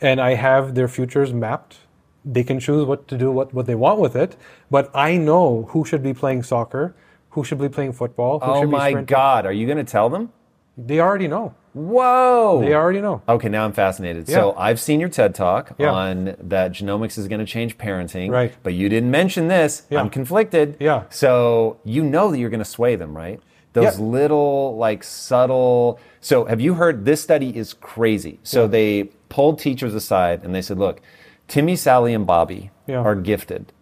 and I have their futures mapped. They can choose what to do, what, what they want with it, but I know who should be playing soccer, who should be playing football. Who Oh should be my. God. Are you going to tell them? They already know. Whoa. They already know. Okay, now I'm fascinated. So I've seen your TED talk Yeah. on that genomics is going to change parenting. Right. But you didn't mention this. Yeah. I'm conflicted. Yeah. So you know that you're going to sway them, right? Those Yeah. little, like, subtle. So have you heard this study is crazy? So they pulled teachers aside and they said, look, Timmy, Sally, and Bobby Yeah. are gifted.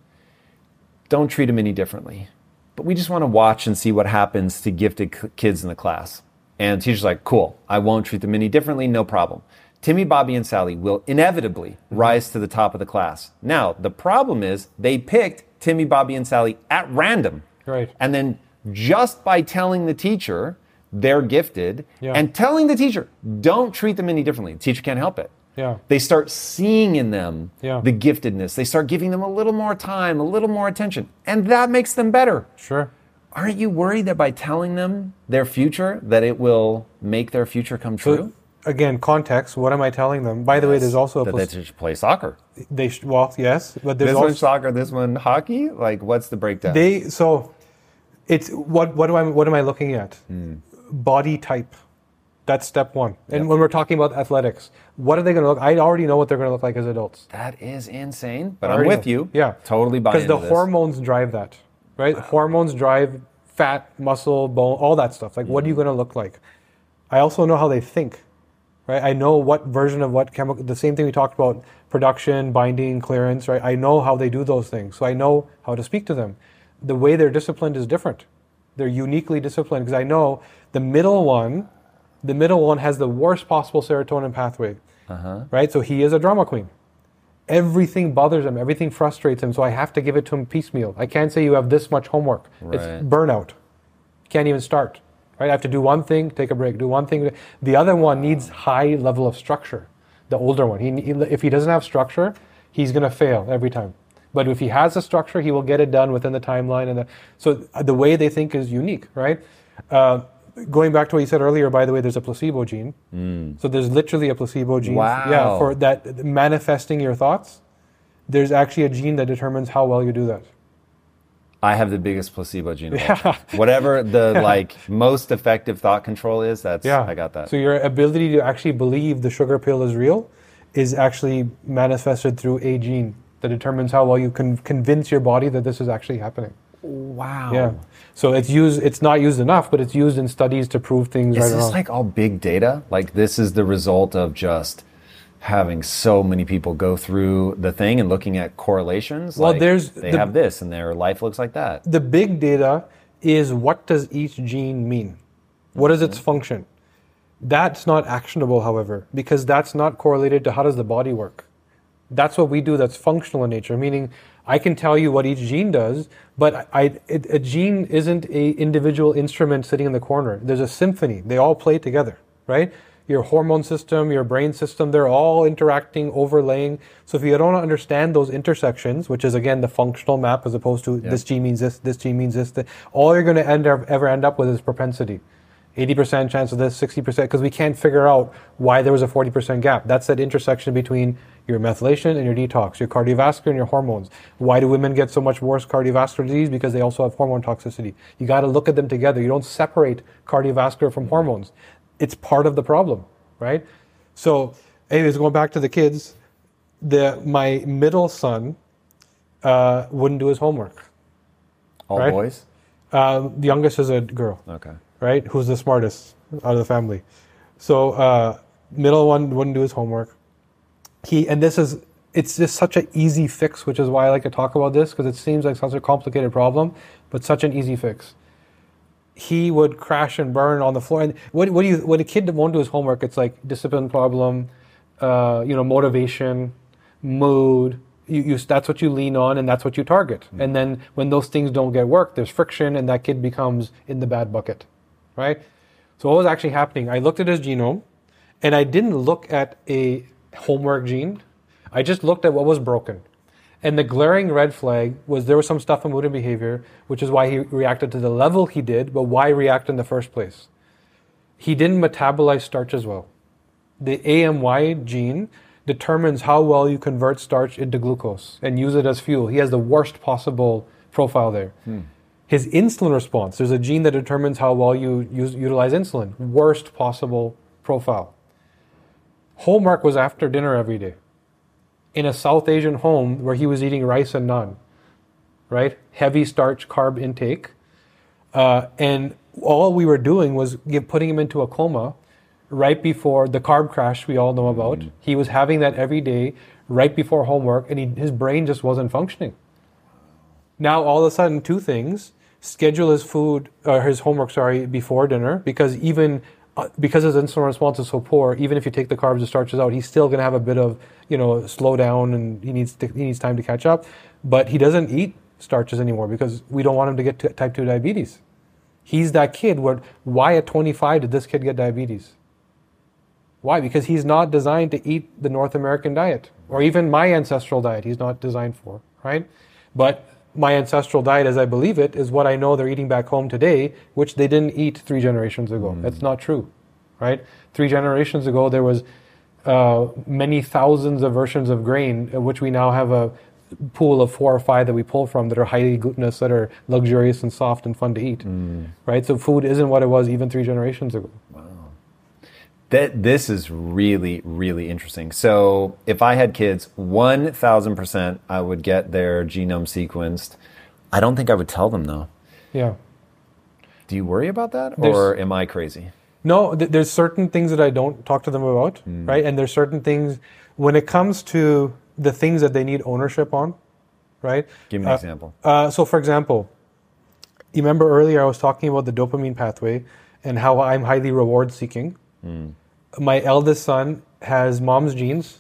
Don't treat them any differently. But we just want to watch and see what happens to gifted kids in the class. And the teacher's like, cool, I won't treat them any differently, no problem. Timmy, Bobby, and Sally will inevitably mm-hmm. rise to the top of the class. Now, the problem is they picked Timmy, Bobby, and Sally at random. Right. And then just by telling the teacher they're gifted Yeah. and telling the teacher, don't treat them any differently, the teacher can't help it. Yeah. They start seeing in them Yeah. the giftedness. They start giving them a little more time, a little more attention, and that makes them better. Sure. Aren't you worried that by telling them their future, that it will make their future come true? Again, context. What am I telling them? By the way, there's also a that they should play soccer. they sh- well, yes, but there's This also one soccer, this one hockey. Like, what's the breakdown? They so it's what what do I what am I looking at? Hmm. Body type. That's step one. And when we're talking about athletics, what are they going to look? I already know what they're going to look like as adults. that is insane. But I'm with know. you. Yeah, totally because the this. hormones drive that, right? Hormones drive fat, muscle, bone, all that stuff. Like, what are you going to look like? I also know how they think, right? I know what version of what chemical. The same thing we talked about: production, binding, clearance, right? I know how they do those things, so I know how to speak to them. The way they're disciplined is different. They're uniquely disciplined because I know the middle one, the middle one has the worst possible serotonin pathway, Uh-huh. right? So he is a drama queen everything bothers him, everything frustrates him, so I have to give it to him piecemeal. I can't say you have this much homework. It's burnout. Can't even start. Right? I have to do one thing, take a break, do one thing. The other one needs high level of structure. The older one, he, if he doesn't have structure, he's going to fail every time. But if he has a structure, he will get it done within the timeline. And the, so the way they think is unique, right? Uh, going back to what you said earlier, by the way, there's a placebo gene. Mm. So there's literally a placebo gene. Wow. Yeah, for that manifesting your thoughts. There's actually a gene that determines how well you do that. I have the biggest placebo gene. time. Whatever the [LAUGHS] like most effective thought control is, that's Yeah, I got that. So your ability to actually believe the sugar pill is real is actually manifested through a gene that determines how well you can convince your body that this is actually happening. Wow. Yeah. So it's used. It's not used enough, but it's used in studies to prove things Is right this like all big data? Like this is the result of just having so many people go through the thing and looking at correlations. Well, Like, there's they the- have this and their life looks like that. the big data is what does each gene mean? What is its mm-hmm. function? That's not actionable, however, because that's not correlated to how does the body work. That's what we do that's functional in nature, meaning I can tell you what each gene does, but I, it, a gene isn't a individual instrument sitting in the corner. There's a symphony. They all play together, right? Your hormone system, your brain system, they're all interacting, overlaying. So if you don't understand those intersections, which is again the functional map as opposed to this gene means this, this gene means this, all you're going to end up, ever end up with is propensity. 80% chance of this, 60%, because we can't figure out why there was a 40% gap. That's that intersection between your methylation and your detox, your cardiovascular and your hormones. Why do women get so much worse cardiovascular disease? Because they also have hormone toxicity. You got to look at them together. You don't separate cardiovascular from hormones. It's part of the problem, right? So, anyways, going back to the kids, the my middle son uh, wouldn't do his homework. All Right. boys. Uh, the youngest is a girl, Okay. Right? Who's the smartest out of the family. So uh, middle one wouldn't do his homework. He and this is it's just such an easy fix, which is why I like to talk about this because it seems like such a complicated problem, but such an easy fix. He would crash and burn on the floor. And what, what do you when a kid won't do his homework? It's like discipline problem, uh, you know, motivation, mood. You, you, that's what you lean on, and that's what you target. And then when those things don't get work, there's friction, and that kid becomes in the bad bucket, right? So what was actually happening? I looked at his genome, and I didn't look at a homework gene. I just looked at what was broken. And the glaring red flag was there was some stuff in mood and behavior, which is why he reacted to the level he did, but why react in the first place? He didn't metabolize starch as well. The AMY gene determines how well you convert starch into glucose and use it as fuel. He has the worst possible profile there. Hmm. His insulin response, there's a gene that determines how well you use, utilize insulin. Worst possible profile. Hallmark was after dinner every day in a South Asian home where he was eating rice and naan, right? Heavy starch carb intake. Uh, and all we were doing was give, putting him into a coma right before the carb crash we all know about. He was having that every day right before homework, and he, his brain just wasn't functioning. Now, all of a sudden, two things schedule his food, or his homework, sorry, before dinner, because even uh, because his insulin response is so poor, even if you take the carbs and starches out, he's still going to have a bit of, you know, slow down and he needs to, he needs time to catch up. But he doesn't eat starches anymore because we don't want him to get type 2 diabetes. He's that kid where, why at 25 did this kid get diabetes? Why? Because he's not designed to eat the North American diet or even my ancestral diet. He's not designed for, right? But my ancestral diet, as I believe it, is what I know they're eating back home today, which they didn't eat three generations ago. Hmm. That's not true, right? Three generations ago, there was uh, many thousands of versions of grain, uh, which we now have a pool of four or five that we pull from that are highly glutinous, that are luxurious and soft and fun to eat, hmm. right? So food isn't what it was even three generations ago. That this is really really interesting. So if I had kids, one thousand percent, I would get their genome sequenced. I don't think I would tell them though. Yeah. Do you worry about that, There's- or am I crazy? No, th- there's certain things that I don't talk to them about, right? And there's certain things when it comes to the things that they need ownership on, right? Give me an Uh, example. Uh, so, for example, you remember earlier I was talking about the dopamine pathway and how I'm highly reward seeking. My eldest son has mom's genes,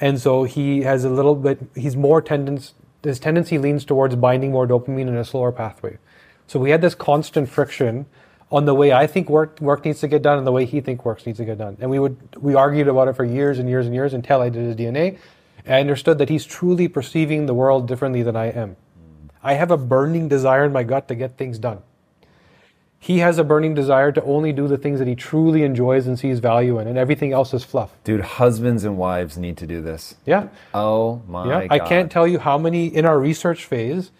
and so he has a little bit. He's more tendence. His tendency leans towards binding more dopamine in a slower pathway. So we had this constant friction on the way I think work work needs to get done and the way he think work needs to get done. And we would we argued about it for years and years and years until I did his DNA. I understood that he's truly perceiving the world differently than I am. I have a burning desire in my gut to get things done. He has a burning desire to only do the things that he truly enjoys and sees value in, and everything else is fluff. Dude, husbands and wives need to do this. Yeah. Oh my Yeah, god. I can't tell you how many in our research phase.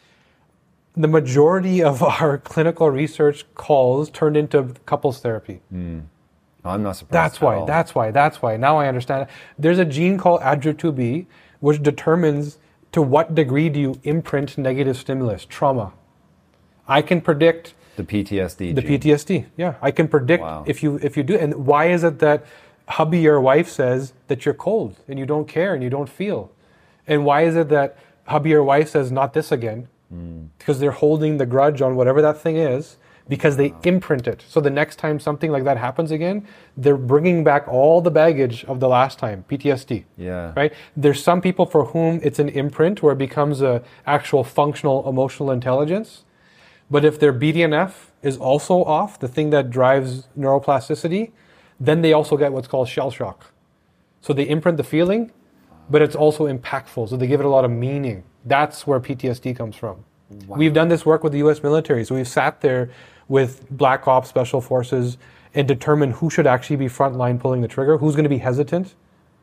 The majority of [LAUGHS] our clinical research calls turned into couples therapy. Hmm. I'm not surprised. That's at why. all. That's why. That's why. Now I understand. There's a gene called ADRA2B, which determines to what degree do you imprint negative stimulus, trauma. I can predict the PTSD. the gene. PTSD. Yeah, I can predict Wow. if you if you do. And why is it that hubby your wife says that you're cold and you don't care and you don't feel, and why is it that hubby your wife says not this again? Hmm. Because they're holding the grudge on whatever that thing is because they imprint it. So the next time something like that happens again, they're bringing back all the baggage of the last time, PTSD. Yeah. Right? There's some people for whom it's an imprint where it becomes a actual functional emotional intelligence. But if their BDNF is also off, the thing that drives neuroplasticity, then they also get what's called shell shock. So they imprint the feeling, but it's also impactful. So they give it a lot of meaning. That's where PTSD comes from. We've done this work with the US military. So we've sat there with black ops, special forces, and determined who should actually be frontline pulling the trigger, who's going to be hesitant,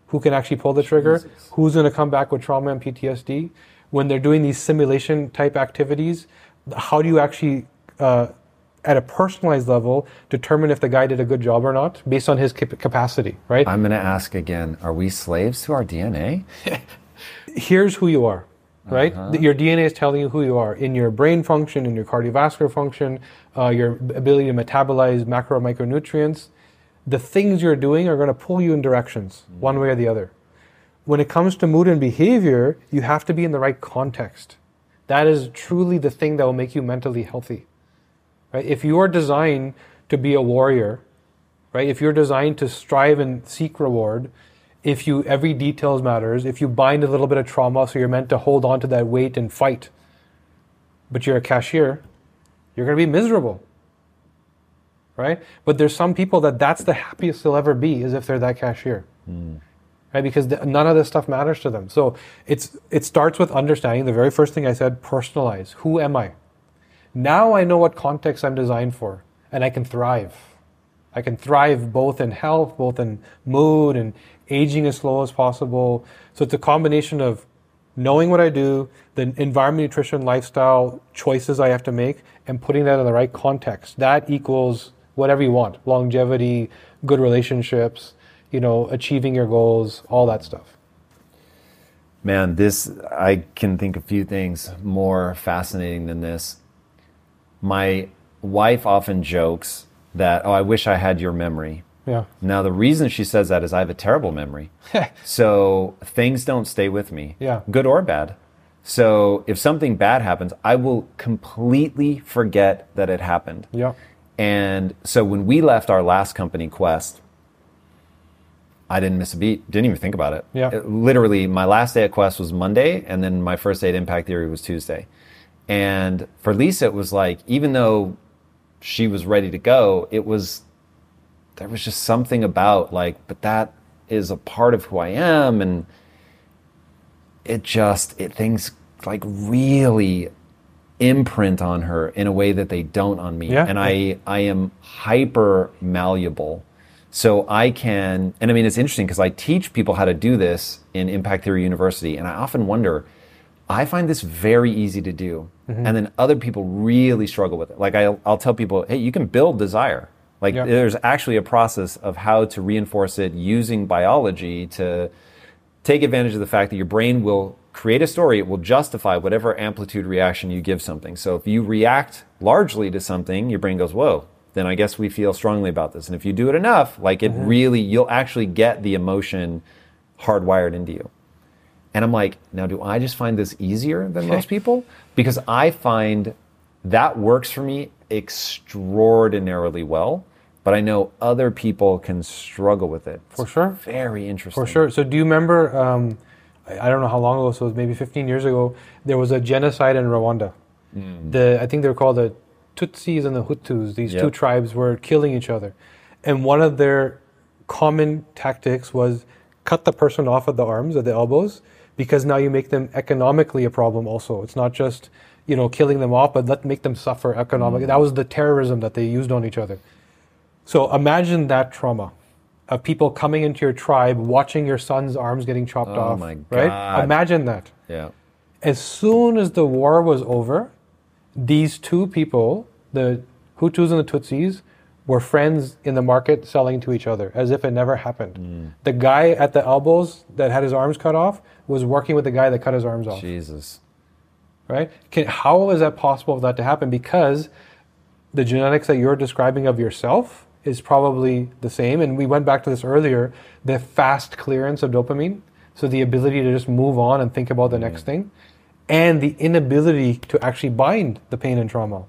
who can actually pull the trigger, who's going to come back with trauma and PTSD. When they're doing these simulation type activities, how do you actually, uh, at a personalized level, determine if the guy did a good job or not based on his cap- capacity, right? I'm going to ask again. Are we slaves to our DNA? [LAUGHS] Here's who you are. right? Th- Your DNA is telling you who you are in your brain function, in your cardiovascular function, uh, your ability to metabolize macro and micronutrients. The things you're doing are going to pull you in directions, one way or the other. When it comes to mood and behavior, you have to be in the right context. That is truly the thing that will make you mentally healthy. Right? If you are designed to be a warrior, right? If you're designed to strive and seek reward, if you every details matters, if you bind a little bit of trauma, so you're meant to hold on to that weight and fight, but you're a cashier, you're going to be miserable, right? But there's some people that that's the happiest they'll ever be is if they're that cashier, hmm. Right? Because none of this stuff matters to them. So it's it starts with understanding. The very first thing I said, personalize. Who am I? Now I know what context I'm designed for, and I can thrive. I can thrive both in health, both in mood, and aging as slow as possible. So it's a combination of knowing what I do, the environment, nutrition, lifestyle choices I have to make, and putting that in the right context. That equals whatever you want: longevity, good relationships, you know, achieving your goals, all that stuff. Man, this, I can think a few things more fascinating than this. My wife often jokes that, oh, I wish I had your memory. Yeah. Now, the reason she says that is I have a terrible memory. [LAUGHS] so things don't stay with me, Yeah. good or bad. So if something bad happens, I will completely forget that it happened. Yeah. And so when we left our last company, Quest, I didn't miss a beat. Didn't even think about it. Yeah. It- literally, my last day at Quest was Monday, and then my first day at Impact Theory was Tuesday. And for Lisa, it was like, even though she was ready to go, it was, there was just something about like, but that is a part of who I am. And it just, it things like really imprint on her in a way that they don't on me. Yeah. And I, I am hyper malleable. So I can, and I mean, it's interesting because I teach people how to do this in Impact Theory University. And I often wonder, I find this very easy to do. Mm-hmm. And then other people really struggle with it. Like I'll, I'll tell people, hey, you can build desire. Like Yeah. there's actually a process of how to reinforce it using biology to take advantage of the fact that your brain will create a story, it will justify whatever amplitude reaction you give something. So if you react largely to something, your brain goes, whoa, then I guess we feel strongly about this. And if you do it enough, like it really, you'll actually get the emotion hardwired into you. And I'm like, now do I just find this easier than most [LAUGHS] people? Because I find that works for me extraordinarily well, but I know other people can struggle with it. For sure. Very interesting. For sure. So, do you remember? Um, I don't know how long ago. So, it was maybe 15 years ago. There was a genocide in Rwanda. The I think they were called the Tutsis and the Hutus. These two tribes were killing each other, and one of their common tactics was cut the person off at the arms, at the elbows, because now you make them economically a problem. Also, it's not just you know killing them off, but let make them suffer economically. That was the terrorism that they used on each other. So imagine that trauma of people coming into your tribe, watching your son's arms getting chopped Oh off. my Right? Imagine that. Yeah. As soon as the war was over, these two people, the Hutus and the Tutsis, were friends in the market selling to each other as if it never happened. Mm. The guy at the elbows that had his arms cut off was working with the guy that cut his arms off Jesus. right? Can, how is that possible for that to happen? Because the genetics that you're describing of yourself is probably the same. And we went back to this earlier the fast clearance of dopamine. So the ability to just move on and think about the next thing, and the inability to actually bind the pain and trauma,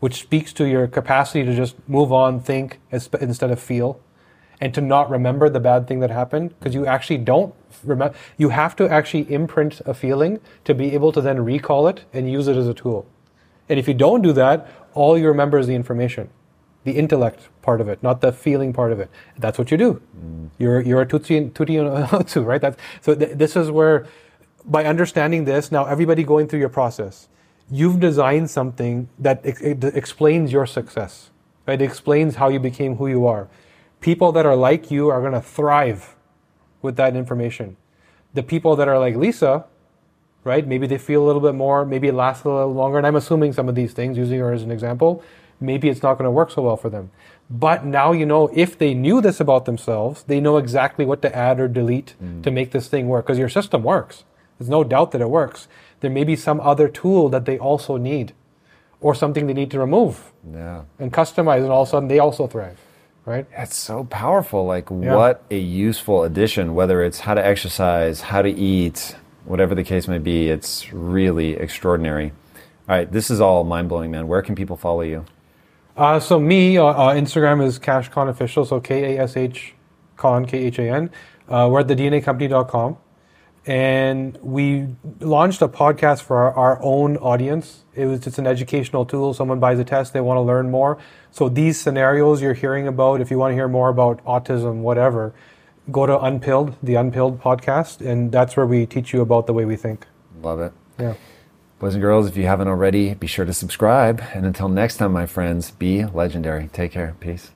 which speaks to your capacity to just move on, think as- instead of feel, and to not remember the bad thing that happened because you actually don't remember. You have to actually imprint a feeling to be able to then recall it and use it as a tool. And if you don't do that, all you remember is the information, the intellect part of it, not the feeling part of it. That's what you do. Mm. You're, you're a Tutsi and Tuti and right? That's, so th- this is where, by understanding this, now everybody going through your process, you've designed something that ex- explains your success, right? It explains how you became who you are. People that are like you are going to thrive with that information. The people that are like Lisa, right? Maybe they feel a little bit more, maybe it lasts a little longer. And I'm assuming some of these things, using her as an example, maybe it's not going to work so well for them. But now you know if they knew this about themselves, they know exactly what to add or delete mm. to make this thing work because your system works. There's no doubt that it works. there may be some other tool that they also need or something they need to remove Yeah. and customize, and all of a sudden they also thrive, right? That's so powerful. Like, what a useful addition, whether it's how to exercise, how to eat, whatever the case may be. It's really extraordinary. All right, this is all mind blowing, man. Where can people follow you? Uh, so me, uh, uh, Instagram is CashCon Official, so K A S H Con, K H A N. Uh, we're at the DNAcompany.com. And we launched a podcast for our, our own audience. It was just an educational tool. Someone buys a test, they want to learn more. So these scenarios you're hearing about, if you want to hear more about autism, whatever, go to Unpilled, the Unpilled podcast, and that's where we teach you about the way we think. Love it. Yeah. Boys and girls, if you haven't already, be sure to subscribe. And until next time, my friends, be legendary. Take care. Peace.